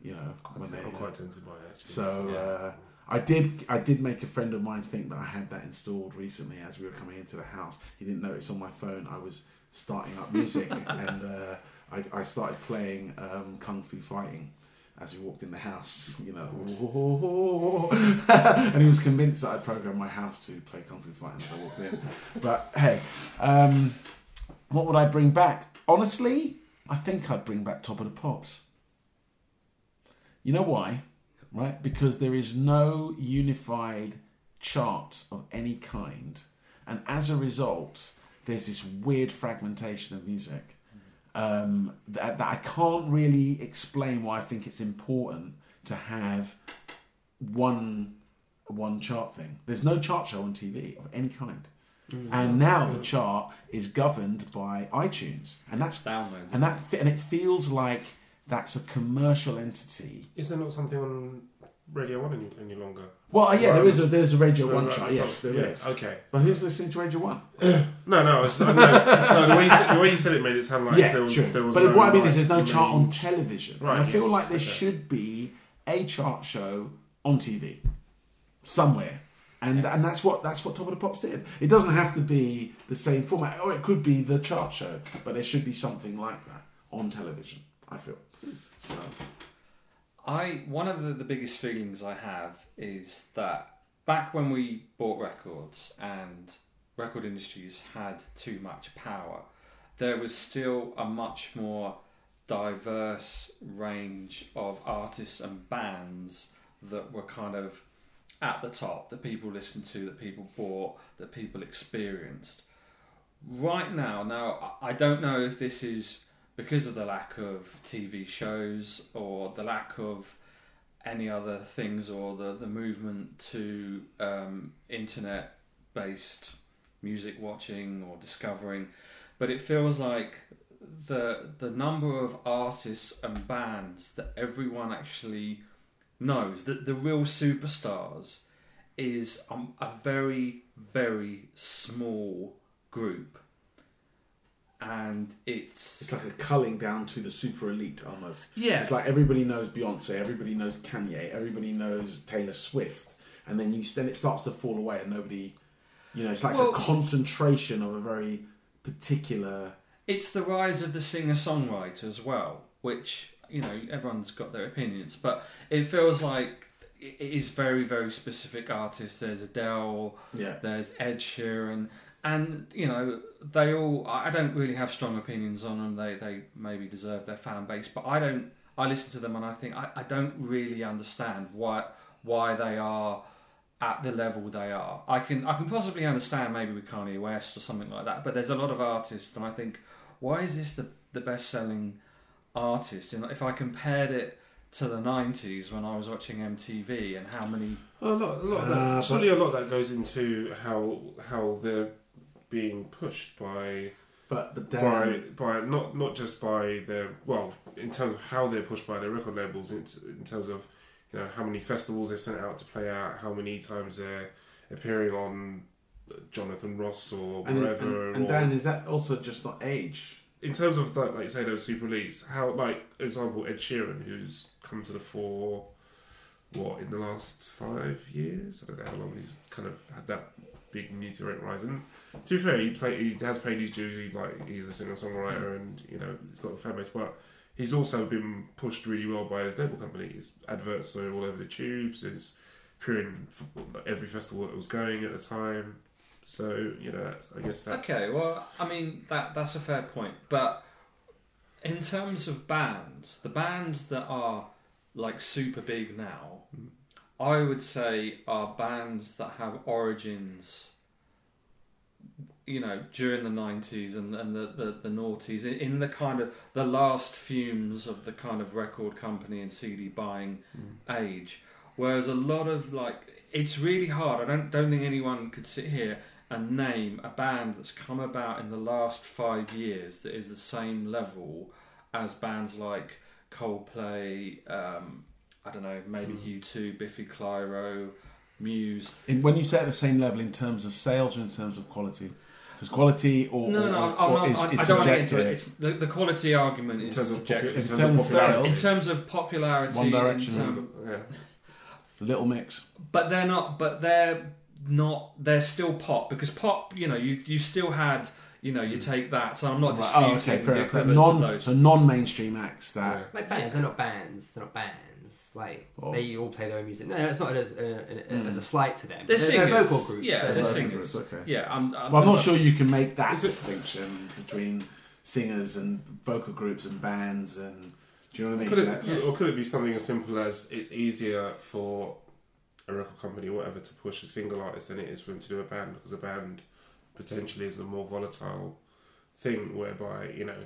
you know, when quite, they. I'm quite tempted by it actually. So Yeah. uh, I did. I did make a friend of mine think that I had that installed recently as we were coming into the house. He didn't notice on my phone I was starting up music, and uh, I, I started playing um, Kung Fu Fighting as we walked in the house. You know, and he was convinced that I'd programmed my house to play Kung Fu Fighting as I walked in. But hey, um, what would I bring back? Honestly, I think I'd bring back Top of the Pops. You know why? right? Because there is no unified chart of any kind, and as a result, there's this weird fragmentation of music um, that, that I can't really explain why I think it's important to have one one chart thing. There's no chart show on TV of any kind. And now the chart is governed by iTunes, and that's Downloads. and that and it feels like that's a commercial entity Is there not something on Radio One any, any longer? Well, uh, yeah, there is a there's a Radio No, One right, chart. Yes, there yeah, is. Okay. But who's listening to Radio One? No, no, it's, no, no. The way, you said, the way you said it made it sound like yeah, there was true. there was. but no, what I mean like, is, there's no chart on television. Right, and I feel yes, like there okay. should be a chart show on TV somewhere. And and that's what that's what Top of the Pops did. It doesn't have to be the same format, or it could be the chart show, but there should be something like that on television. I feel. So I one of the, the biggest feelings I have is that back when we bought records and record industries had too much power, there was still a much more diverse range of artists and bands that were kind of at the top that people listened to, that people bought, that people experienced. Right now, now I I don't know if this is because of the lack of TV shows or the lack of any other things or the, the movement to um, internet based music watching or discovering, but it feels like the the number of artists and bands that everyone actually knows that the real superstars is um, a very very small group and it's it's like a culling down to the super elite almost. yeah It's like everybody knows Beyonce, everybody knows Kanye, everybody knows Taylor Swift, and then you then it starts to fall away, and nobody, you know, it's like Well- a concentration of a very particular. it's the rise of the singer songwriter as well, which you know everyone's got their opinions, but it feels like it is very very specific artists. There's Adele, Yeah, there's Ed Sheeran, and you know they all. I I don't really have strong opinions on them. They they maybe deserve their fan base, but I don't. I listen to them and I think I, I don't really understand why why they are at the level they are. I can I can possibly understand maybe with Kanye West or something like that, but there's a lot of artists and I think why is this the the best selling artist? And if I compared it to the 90s when I was watching MTV and how many Well, a lot, a lot of that, Uh, but- surely a lot of that goes into how how they're being pushed by but but by then by not not just by their well in terms of how they're pushed by their record labels in, in terms of you know how many festivals they're sent out to play out how many times they're appearing on Jonathan Ross or and, wherever and, and or, is that also just not age? in terms of that like say those super elites how like example Ed Sheeran who's come to the fore what in the last five years I don't know how long he's kind of had that big meteoric rise and to be fair he play he has paid his dues he, like he's a singer songwriter mm. and you know he's got a fan base but he's also been pushed really well by his label company. His adverts are all over the tubes his appearing every festival that was going at the time. So you know that's, I guess that's Okay, well, I mean that that's a fair point, but in terms of bands, the bands that are like super big now, mm. I would say are bands that have origins. You know, during the nineties and, and the, the, the noughties, in, in the kind of the last fumes of the kind of record company and CD buying age. Whereas a lot of like, it's really hard. I don't don't think anyone could sit here and name a band that's come about in the last five years that is the same level as bands like Coldplay, um, I don't know, maybe hmm. U2, Biffy Clyro, Muse. In, when you say at the same level in terms of sales or in terms of quality, because quality or, No, no, no, or, I'm or not, is, I'm, is I don't want to get into it. It's, the, the quality argument in is terms of, popu- subjective. in In terms of terms of popularity in terms of popularity, One Direction. term- yeah. Little Mix. but they're not. But they're not. They're still pop because pop. You know, you you still had. You know, you hmm. take that. So I'm not Right, oh, disputing okay, fair the enough. They're of Non, those. so non-mainstream acts that Like bands, they're not bands. They're not bands. Like Oh. they all play their own music. No, it's not as, uh, uh, as a slight to them. They're they're, singers. vocal groups. Yeah, they're vocal singers. groups, okay. Yeah, I'm. I'm, Well, I'm not sure you can make that distinction between singers and vocal groups and bands and do you know what I mean? Could it, or could it be something as simple as it's easier for a record company or whatever to push a single artist than it is for them to do a band because a band potentially is a more volatile thing whereby, you know,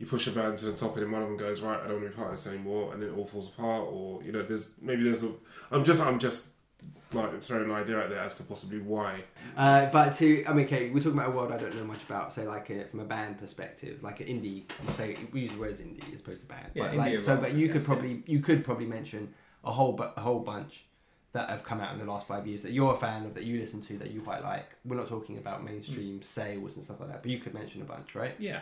you push a band to the top and then one of them goes, Right, I don't want to be part of this anymore and then it all falls apart or you know, there's maybe there's a I'm just I'm just like throwing an idea out there as to possibly why. Uh, but to, I mean, okay, we're talking about a world I don't know much about. Say, like a, from a band perspective, like an indie. Say we use the words indie as opposed to band. Yeah, but like, indie so, but you could guess, probably you could probably mention a whole bu- a whole bunch that have come out in the last five years that you're a fan of that you listen to that you quite like. We're not talking about mainstream sales and stuff like that, but you could mention a bunch, right? Yeah.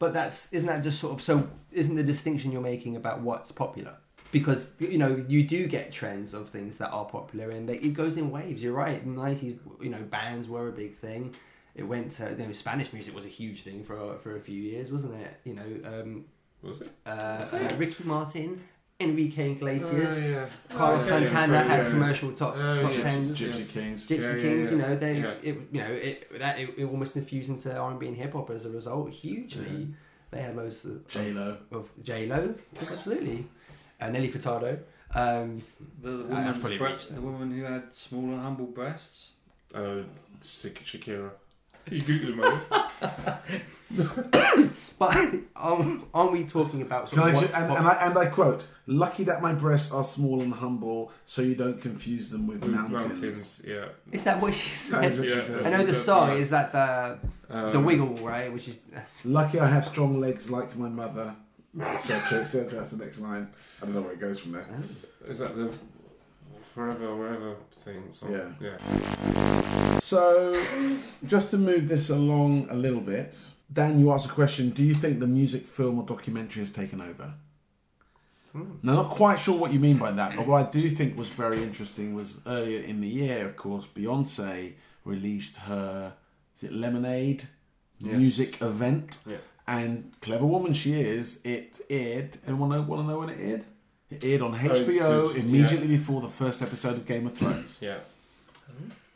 But that's isn't that just sort of so? Isn't the distinction you're making about what's popular? because you know you do get trends of things that are popular and they, it goes in waves. You're right. In the nineties, you know, bands were a big thing. It went to you know, Spanish music was a huge thing for for a few years, wasn't it? You know, um, Was it? uh, uh, Ricky Martin, Enrique Iglesias, Oh, yeah. Carlos Oh, yeah, Santana sorry, had yeah. commercial top Oh, top yes. tens. Gypsy Yes. Kings. Gypsy Yeah, yeah, Kings, you know, they, Yeah. it, you know, it, that it, it almost infused into R and B and hip hop as a result. Hugely, Yeah. they had loads of, J Lo. of J Lo, absolutely, and Nelly Furtado. Um, The, the, uh, that's woman's probably bre- the woman who had small and humble breasts. Uh, oh, Shak- Shakira. You googled it, but aren't, aren't we talking about sort I of ju- what's and, pop- and, I, and I quote, lucky that my breasts are small and humble, so you don't confuse them with mountains. Mountains, yeah. Is that what she That is said? what she Yeah, said. I know the song yeah. is that the Um, the wiggle right, which is Lucky I have strong legs like my mother, etc., etc. That's the next line. I don't know where it goes from there. Is that the Forever Wherever thing? Song? Yeah. Yeah. So, just to move this along a little bit, Dan, you asked a question. Do you think the music, film, or documentary has taken over? Hmm. Now, not quite sure what you mean by that, but what I do think was very interesting was earlier in the year, of course, Beyonce released her is it Lemonade Yes. music event, Yeah. and clever woman she is. It aired. Anyone know, want to know when it aired? It aired on Oh, HBO good. immediately before the first episode of Game of Thrones. Yeah.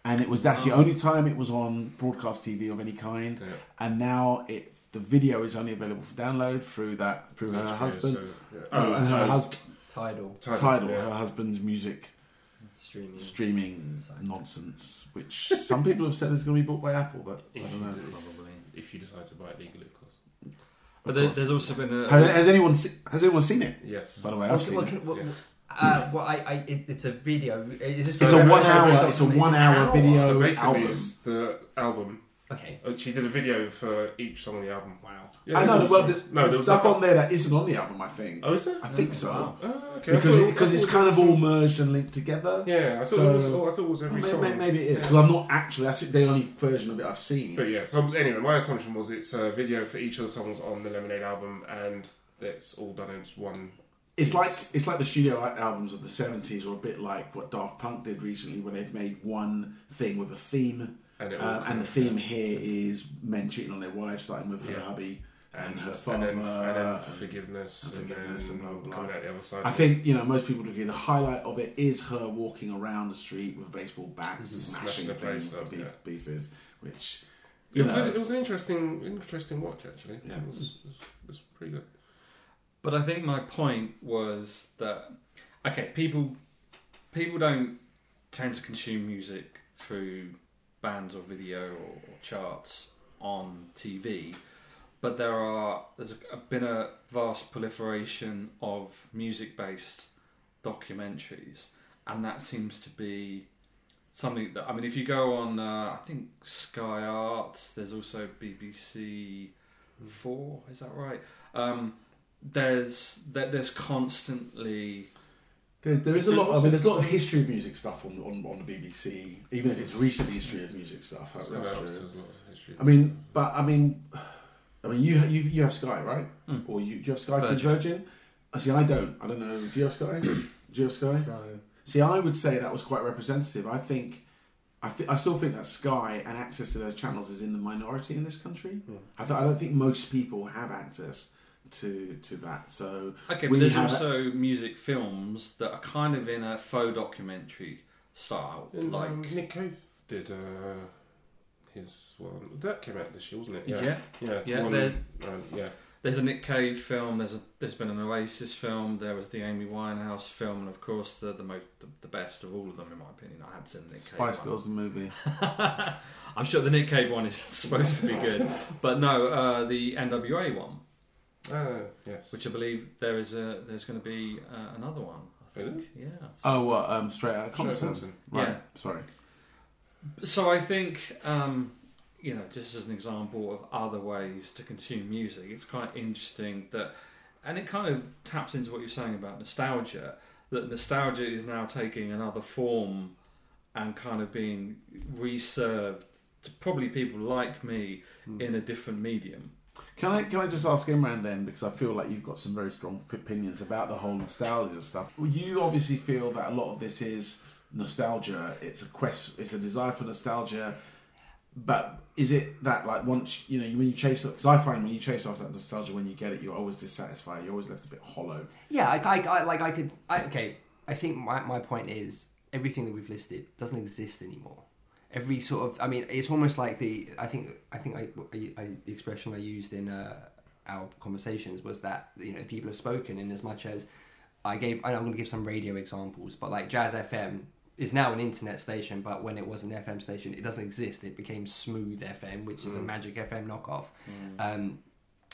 And it was that's the only time it was on broadcast TV of any kind. yeah. And now it the video is only available for download through that through her HBO, husband, so, yeah. oh, and her husband Tidal Tidal, Tidal, yeah. her husband's music streaming. streaming nonsense, which some people have said is going to be bought by Apple, but I If don't you, know. do, Probably. if you decide to buy it legally, of course. But Of there, course. there's also been a. Has, has anyone se- has anyone seen it? Yes. By the way, I've What's- seen what it. what- Yes. Uh, well, I, I, it, it's a video. Is this It's a one hour. it's- It's a one hour it's video So basically, album. it's the album. Okay. Uh, She did a video for each song on the album. Wow. Yeah, I know. all Well, there's, no, there's there stuff like on there that isn't on the album. I think. Oh, is there? I think so. Wow. Oh, okay. Because it, because it's kind of all merged and linked together. Yeah, I thought So- it was. Oh, I thought it was every Maybe, song. maybe it is Yeah. because I'm not actually. That's the only version of it I've seen. But yeah, so anyway, my assumption was it's a video for each of the songs on the Lemonade album, and it's all done as one. It's like it's like the studio albums of the seventies, or a bit like what Daft Punk did recently, where they've made one thing with a theme, And, um, and the theme here is men cheating on their wives, starting with her Yeah. hubby and, and, her and father. then, and then and- forgiveness, and and, forgiveness then and blah, blah, blah. coming out the other side. I think you know most people looking. The highlight of it is her walking around the street with a baseball bat, Mhm. smashing Smashing the things to up, pe- yeah. pieces. Which it was, a, it was an interesting, interesting watch actually. Yeah. It was, it was, it was pretty good. But I think my point was that okay, people people don't tend to consume music through bands or video or, or charts on TV, but there are there's been a vast proliferation of music based documentaries, and that seems to be something that I mean, if you go on, uh, I think Sky Arts, there's also BBC Four, is that right? Um, there's there, there's constantly There's, there is a lot. I mean, there's a lot of history of music stuff on, on, on the BBC, even if it's recent history of music stuff. That's, that's true. there's a lot of history. I mean, but I mean, I mean, you you you have Sky, right? Mm. Or you do you have Sky Virgin. through Virgin? I see. I don't. I don't know. Do you have Sky? do you have Sky? No. See, I would say that was quite representative. I think, I, th- I still think that Sky and access to those channels is in the minority in this country. Hmm. I, th- I don't think most people have access to to that. So Okay, but there's have- also music films that are kind of in a faux documentary style, And, like um, Nick Cave did uh, his one. That came out this year, wasn't it? yeah. yeah, yeah. Yeah, one, they're- um, yeah. There's a Nick Cave film. There's a there's been an Oasis film. There was the Amy Winehouse film, and of course the the most the, the best of all of them, in my opinion. I haven't seen the Nick Cave Spice one. Girls the movie. I'm sure the Nick Cave one is supposed to be good, but no, uh, the NWA one, Uh, yes. which I believe there is a there's going to be uh, another one. I think, Really? yeah. Oh, what? Um, straight out of Straight Compton. Compton. Right. Yeah. Sorry. So I think, um, you know, just as an example of other ways to consume music, it's quite interesting that, and it kind of taps into what you're saying about nostalgia. That nostalgia is now taking another form and kind of being reserved to probably people like me Hmm. in a different medium. Can I can I just ask Imran then because I feel like you've got some very strong opinions about the whole nostalgia stuff. You obviously feel that a lot of this is nostalgia. It's a quest. It's a desire for nostalgia. But is it that like once you know when you chase because I find when you chase after that nostalgia when you get it you're always dissatisfied. You're always left a bit hollow. Yeah, I, I, I like I could. I, okay, I think my my point is everything that we've listed doesn't exist anymore. Every sort of, I mean, it's almost like the. I think I think I, I, I the expression I used in uh, our conversations was that you know people have spoken in as much as I gave. I know I'm going to give some radio examples, but like Jazz FM is now an internet station, but when it was an FM station, it doesn't exist. It became Smooth FM, which is a Magic FM knockoff. Um,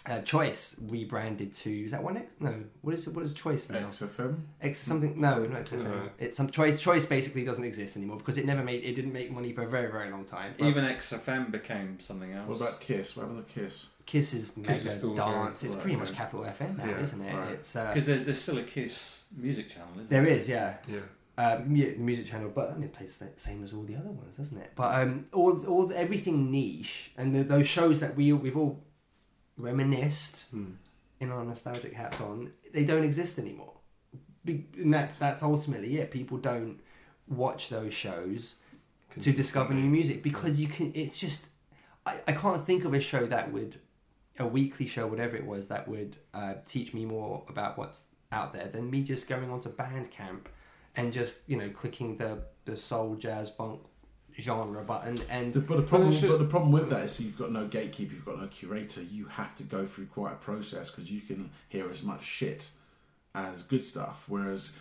uh, Choice rebranded to is that one X? No, what is what is Choice now? XFM. X something? No, not XFM. No. It's some Choice. Choice basically doesn't exist anymore because it never made it didn't make money for a very very long time. Even XFM became something else. What about Kiss? What about the Kiss? Kiss is Kiss is dance. going, It's right, pretty much right. Capital FM now, Yeah, isn't it? right. It's uh, Because there's, there's still a Kiss music channel, isn't there there? is, yeah. Yeah. uh, music channel, but I mean, it plays the same as all the other ones, doesn't it? But um, all, all everything niche and the, those shows that we we've all reminisced Hmm. in our nostalgic hats on, they don't exist anymore. Be- and that's that's ultimately it. People don't watch those shows to discover new music because you can. It's just I, I can't think of a show that would a weekly show, whatever it was, that would uh, teach me more about what's out there than me just going onto Bandcamp and just you know clicking the the soul, jazz, funk genre button and The- but the problem, Well, it should- but the problem with that is you've got no gatekeeper, you've got no curator. You have to go through quite a process because you can hear as much shit as good stuff. Whereas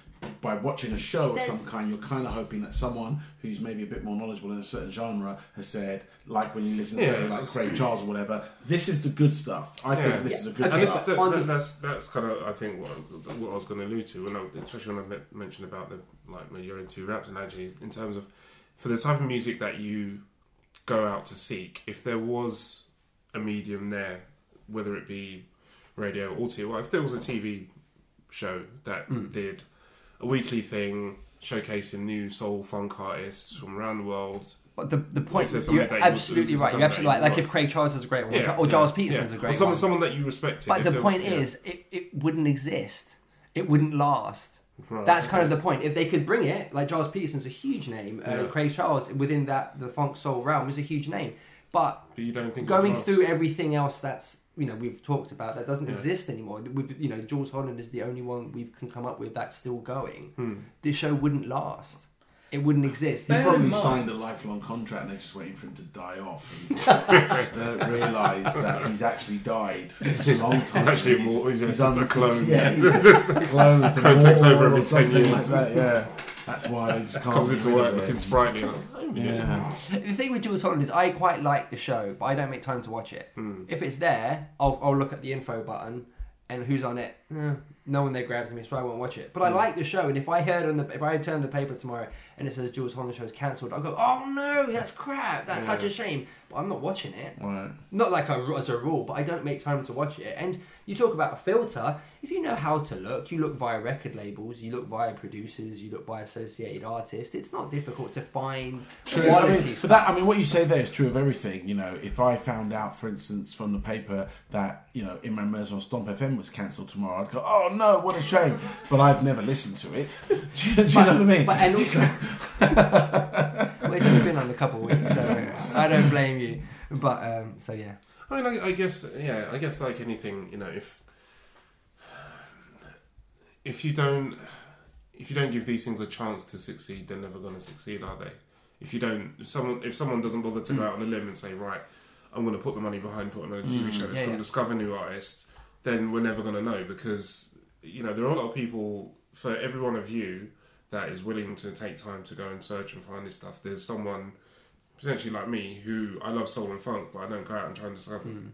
by watching a show of some kind, you're kind of hoping that someone who's maybe a bit more knowledgeable in a certain genre has said, like when you listen to Yeah, say, like it's- Craig Charles or whatever, this is the good stuff. I Yeah. think this is a good Okay, And stuff. but that, the- that's that's kind of I think what what I was going to allude to, when I, especially when I mentioned about the like my Euro two raps analogy, in terms of for the type of music that you go out to seek, if there was a medium there, whether it be radio or TV, well, if there was a TV show that Mm. did a weekly thing showcasing new soul funk artists from around the world, But the the point Is you're you- absolutely is right. You're absolutely right. you Like if Craig Charles is a great one, or Yeah, or yeah, Gilles Peterson's yeah. a great or someone, one. someone that you respected. But the was- point yeah. is, it, it wouldn't exist. It wouldn't last. Right, That's kind of the point. If they could bring it, like Gilles Peterson's a huge name. Uh, Yeah. Craig Charles within that the funk soul realm is a huge name. But But you don't think going through everything else that's you know we've talked about that doesn't Yeah. exist anymore. With you know Jools Holland is the only one we can come up with that's still going. Hmm. This show wouldn't last. It wouldn't exist. He Bear probably mind- signed a lifelong contract and they're just waiting for him to die off. And they don't realise that he's actually died a long time. Actually, more, he's, just done- a clone. Yeah, he's just a clone. to Clone takes over every 10 years. Like that, yeah, that's why they just can't comes into work of it. looking sprightly. Like, Yeah. The thing with Jools Holland is I quite like the show, but I don't make time to watch it. Hmm. If it's there, I'll, I'll look at the info button and who's on it. Eh, no one there grabs me, so I won't watch it. But I like the show, and if I heard on the if I turned the paper tomorrow and it says Jools Holland show is cancelled, I'll go, oh no, that's crap. That's such a shame. But I'm not watching it. Right. Not like as a rule, but I don't make time to watch it. And you talk about a filter. If you know how to look, you look via record labels, you look via producers, you look by associated artists. It's not difficult to find True. I quality mean, stuff. but that, I mean, what you say there is true of everything. You know, if I found out, for instance, from the paper that you know Imran Mirza on Stomp FM was cancelled tomorrow, I'd go, "Oh no, what a shame!" But I've never listened to it. Do you, do you know what I mean? But and also, well, it's only been on a couple of weeks, so I don't blame you. But um, so yeah, I mean, I, I guess, yeah, I guess like anything, you know, if if you don't if you don't give these things a chance to succeed, they're never going to succeed, are they? If you don't, if someone if someone doesn't bother to go out on a limb and say, right, I'm going to put the money behind putting on a TV Mm, show that's yeah, going yeah. to discover new artists, then we're never going to know because you know there are a lot of people for every one of you that is willing to take time to go and search and find this stuff. There's someone potentially like me who I love soul and funk, but I don't go out and try and discover Mm.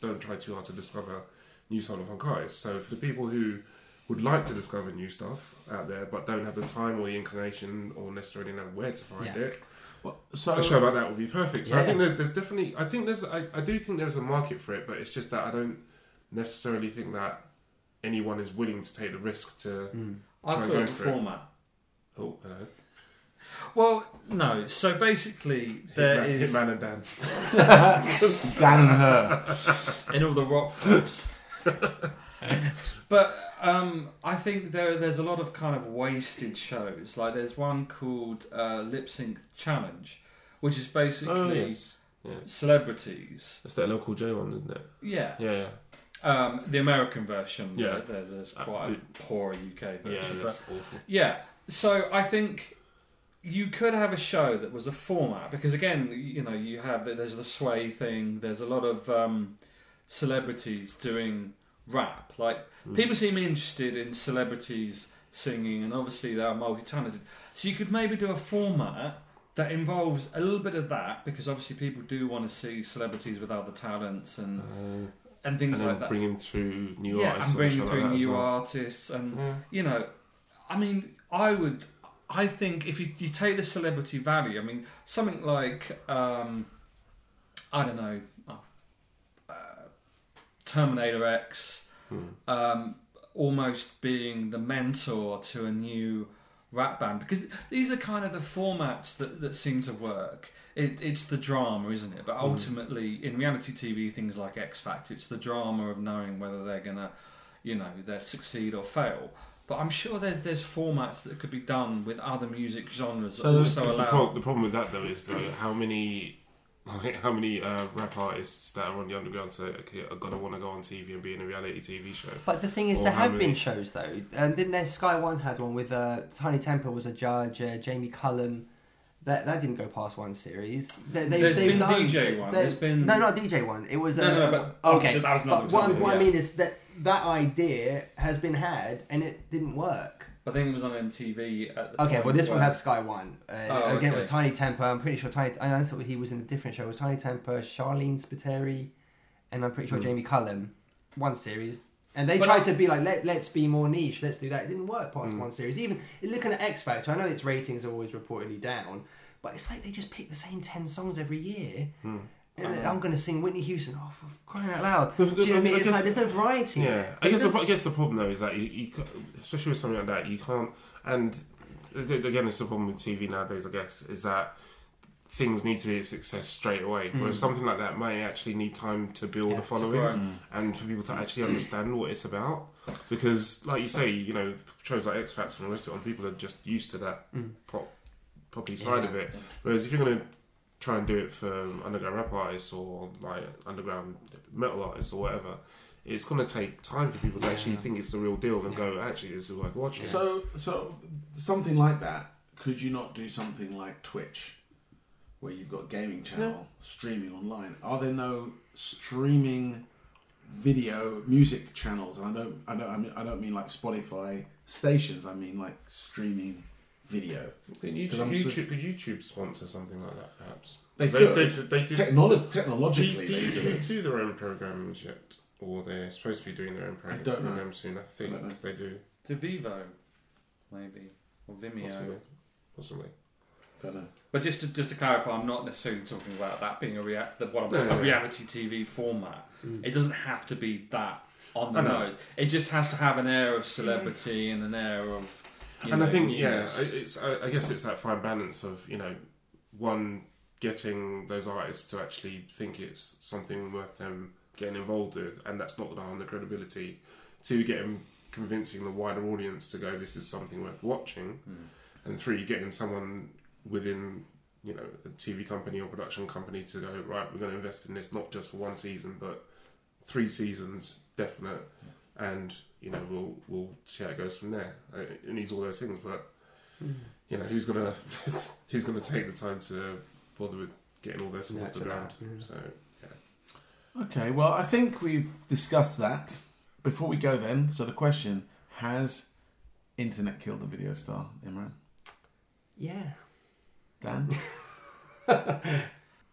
don't try too hard to discover new soul and funk artists. So for the people who would like to discover new stuff out there but don't have the time or the inclination or necessarily know where to find Yeah. it, Well, so a show like that would be perfect. So I think there's, there's definitely I think there's I, I do think there's a market for it, but it's just that I don't necessarily think that anyone is willing to take the risk to Mm. I Try and thought go the for it. format. oh hello Well, no. So basically, there Hitman, is Hitman and Dan. Dan and her. in all the rock clubs. but um, I think there there's a lot of kind of wasted shows. Like there's one called uh, Lip Sync Challenge, which is basically Oh, yes. Yeah. celebrities. That's that LL Cool J one, isn't it? Yeah. Yeah, yeah. Um, the American version. Yeah. There, there's Uh, quite the- a poor UK version. Yeah, but that's awful. Yeah. So I think you could have a show that was a format because again, you know, you have there's the sway thing. There's a lot of um, celebrities doing rap. Like Mm. people seem interested in celebrities singing, and obviously they are multi-talented. So you could maybe do a format that involves a little bit of that because obviously people do want to see celebrities with other talents and Uh, and things and like that. bringing through new yeah, artists and bringing like through that new well. artists and Yeah. you know, I mean, I would, I think if you, you take the celebrity value, I mean, something like, um, I don't know, uh, Terminator X, Hmm. um, almost being the mentor to a new rap band, because these are kind of the formats that, that seem to work. It, it's the drama, isn't it? But Hmm. ultimately, in reality TV, things like X Factor, it's the drama of knowing whether they're gonna, you know, they succeed or fail. But I'm sure there's there's formats that could be done with other music genres that So also The, the, pro- the problem with that though is though how many like, how many uh, rap artists that are on the underground say okay, are gonna want to go on TV and be in a reality TV show. But the thing is, Or there have many- been shows though. Um, didn't there? Sky One had one with uh, Tinie Tempah was a judge. Uh, Jamie Cullum. That that didn't go past one series. They, There's been done, DJ one, there's been- no, not DJ one. It was No, uh, no, but- oh, okay. that was another but what, example, what I yeah. mean is that that idea has been had and it didn't work. I think it was on MTV at the Okay, well this one had Sky One. Uh, Oh, Again, it was. Tinie Tempah. I'm pretty sure Tinie. I know he was in a different show. It was Tinie Tempah, Sharleen Spiteri, and I'm pretty sure Hmm. Jamie Cullum. One series, and they But tried I- to be like, let let's be more niche. Let's do that. It didn't work past Hmm. one series. Even looking at X Factor, I know its ratings are always reportedly down, but it's like they just pick the same ten songs every year. And Uh-huh. I'm going to sing Whitney Houston. Oh, for crying out loud! The- Do you know what I mean? It's guess- like there's no variety. Yeah, I guess the, I guess the problem though is that you, you especially with something like that, you can't. And again, it's the problem with TV nowadays. I guess is that things need to be a success straight away, whereas Mm. something like that may actually need time to build Yeah, a following grow. and for people to actually understand what it's about. Because, like you say, you know, shows like X Factor and the rest of it, people are just used to that Mm. pop poppy side of it. Whereas if you're going to try and do it for underground rap artists or like underground metal artists or whatever, it's going to take time for people to actually Yeah. think it's the real deal and go, actually, this is worth watching. So, so something like that. Could you not do something like Twitch, where you've got a gaming channel streaming online? Are there no streaming video music channels? And I don't, I don't, I mean, I don't mean like Spotify stations. I mean like streaming video. Then Because YouTube, so- YouTube, could YouTube sponsor something like that, perhaps? They they, could. they, they do. Technolo- technologically, do they YouTube could. do their own programs yet? Or they're supposed to be doing their own I program, don't know. program soon? I think don't they do. To Vevo, maybe or Vimeo. Possibly. Possibly. Don't know. But just to, just to clarify, I'm not necessarily talking about that being a rea- the, what I'm No, no, about, no. reality TV format. Mm. It doesn't have to be that on the nose. It just has to have an air of celebrity and an air of. You and know, I think yeah, it's I, I guess it's that fine balance of you know, one getting those artists to actually think it's something worth them getting involved with, and that's not going to the credibility. Two, getting convincing the wider audience to go, this is something worth watching, Mm. and three, getting someone within you know a TV company or production company to go right, we're going to invest in this not just for one season but three seasons definite, and you know we'll we'll see how it goes from there. Uh, It needs all those things, but you know who's gonna who's gonna take the time to bother with getting all those things off the ground? that, yeah. So Okay, well, I think we've discussed that. Before we go, then, so the question: Has internet killed the video star, Imran? Yeah. Dan?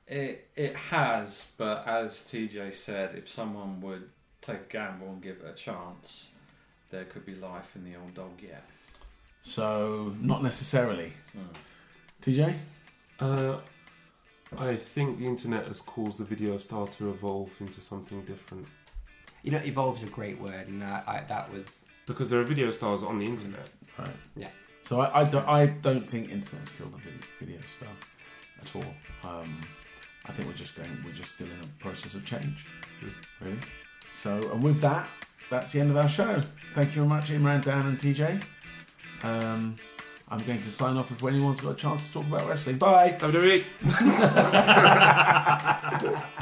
It it has, but as TJ said, if someone would take a gamble and give it a chance, there could be life in the old dog yet. so not necessarily. Mm. TJ? uh, I think the internet has caused the video star to evolve into something different You know, evolve is a great word, and I, I, that was because there are video stars on the internet. Right. Yeah. So I, I, don't, I don't think internet's killed the video, video star at all. Um, I think we're just going, we're just still in a process of change, really. So, and with that, that's the end of our show. Thank you very much, Imran, Dan, and TJ. Um, I'm going to sign off if anyone's got a chance to talk about wrestling. Bye. WWE.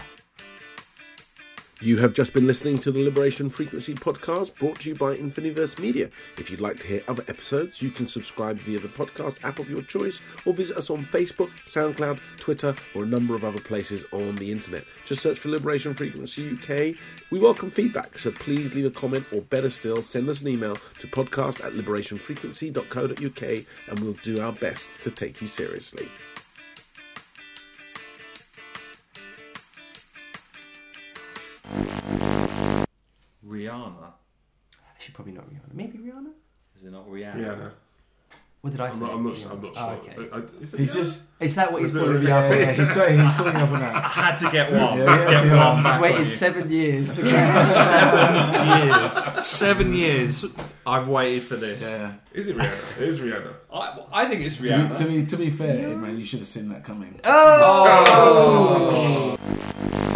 You have just been listening to the Liberation Frequency podcast brought to you by Infiniverse Media. If you'd like to hear other episodes, you can subscribe via the podcast app of your choice or visit us on Facebook, SoundCloud, Twitter, or a number of other places on the internet. Just search for Liberation Frequency UK. We welcome feedback, so please leave a comment or better still, send us an email to podcast at liberationfrequency.co.uk and we'll do our best to take you seriously. Rihanna. Actually, probably not Rihanna. Maybe Rihanna. Is it not Rihanna? Rihanna. What did I I'm say? not. I'm not. I'm not Oh, sure. okay. I, I, is it He's Rihanna? just, Is that what he's Is it- calling me yeah, up? yeah, he's, sorry, he's pulling up on that. I had to get one. Yeah, yeah, get yeah. one back He's on waited you. seven years to get Seven years. Seven years. I've waited for this. Yeah. Is it Rihanna? It is Rihanna. I, I think it's To be, Rihanna. to be to be fair, man, you should have seen that coming. Oh! oh!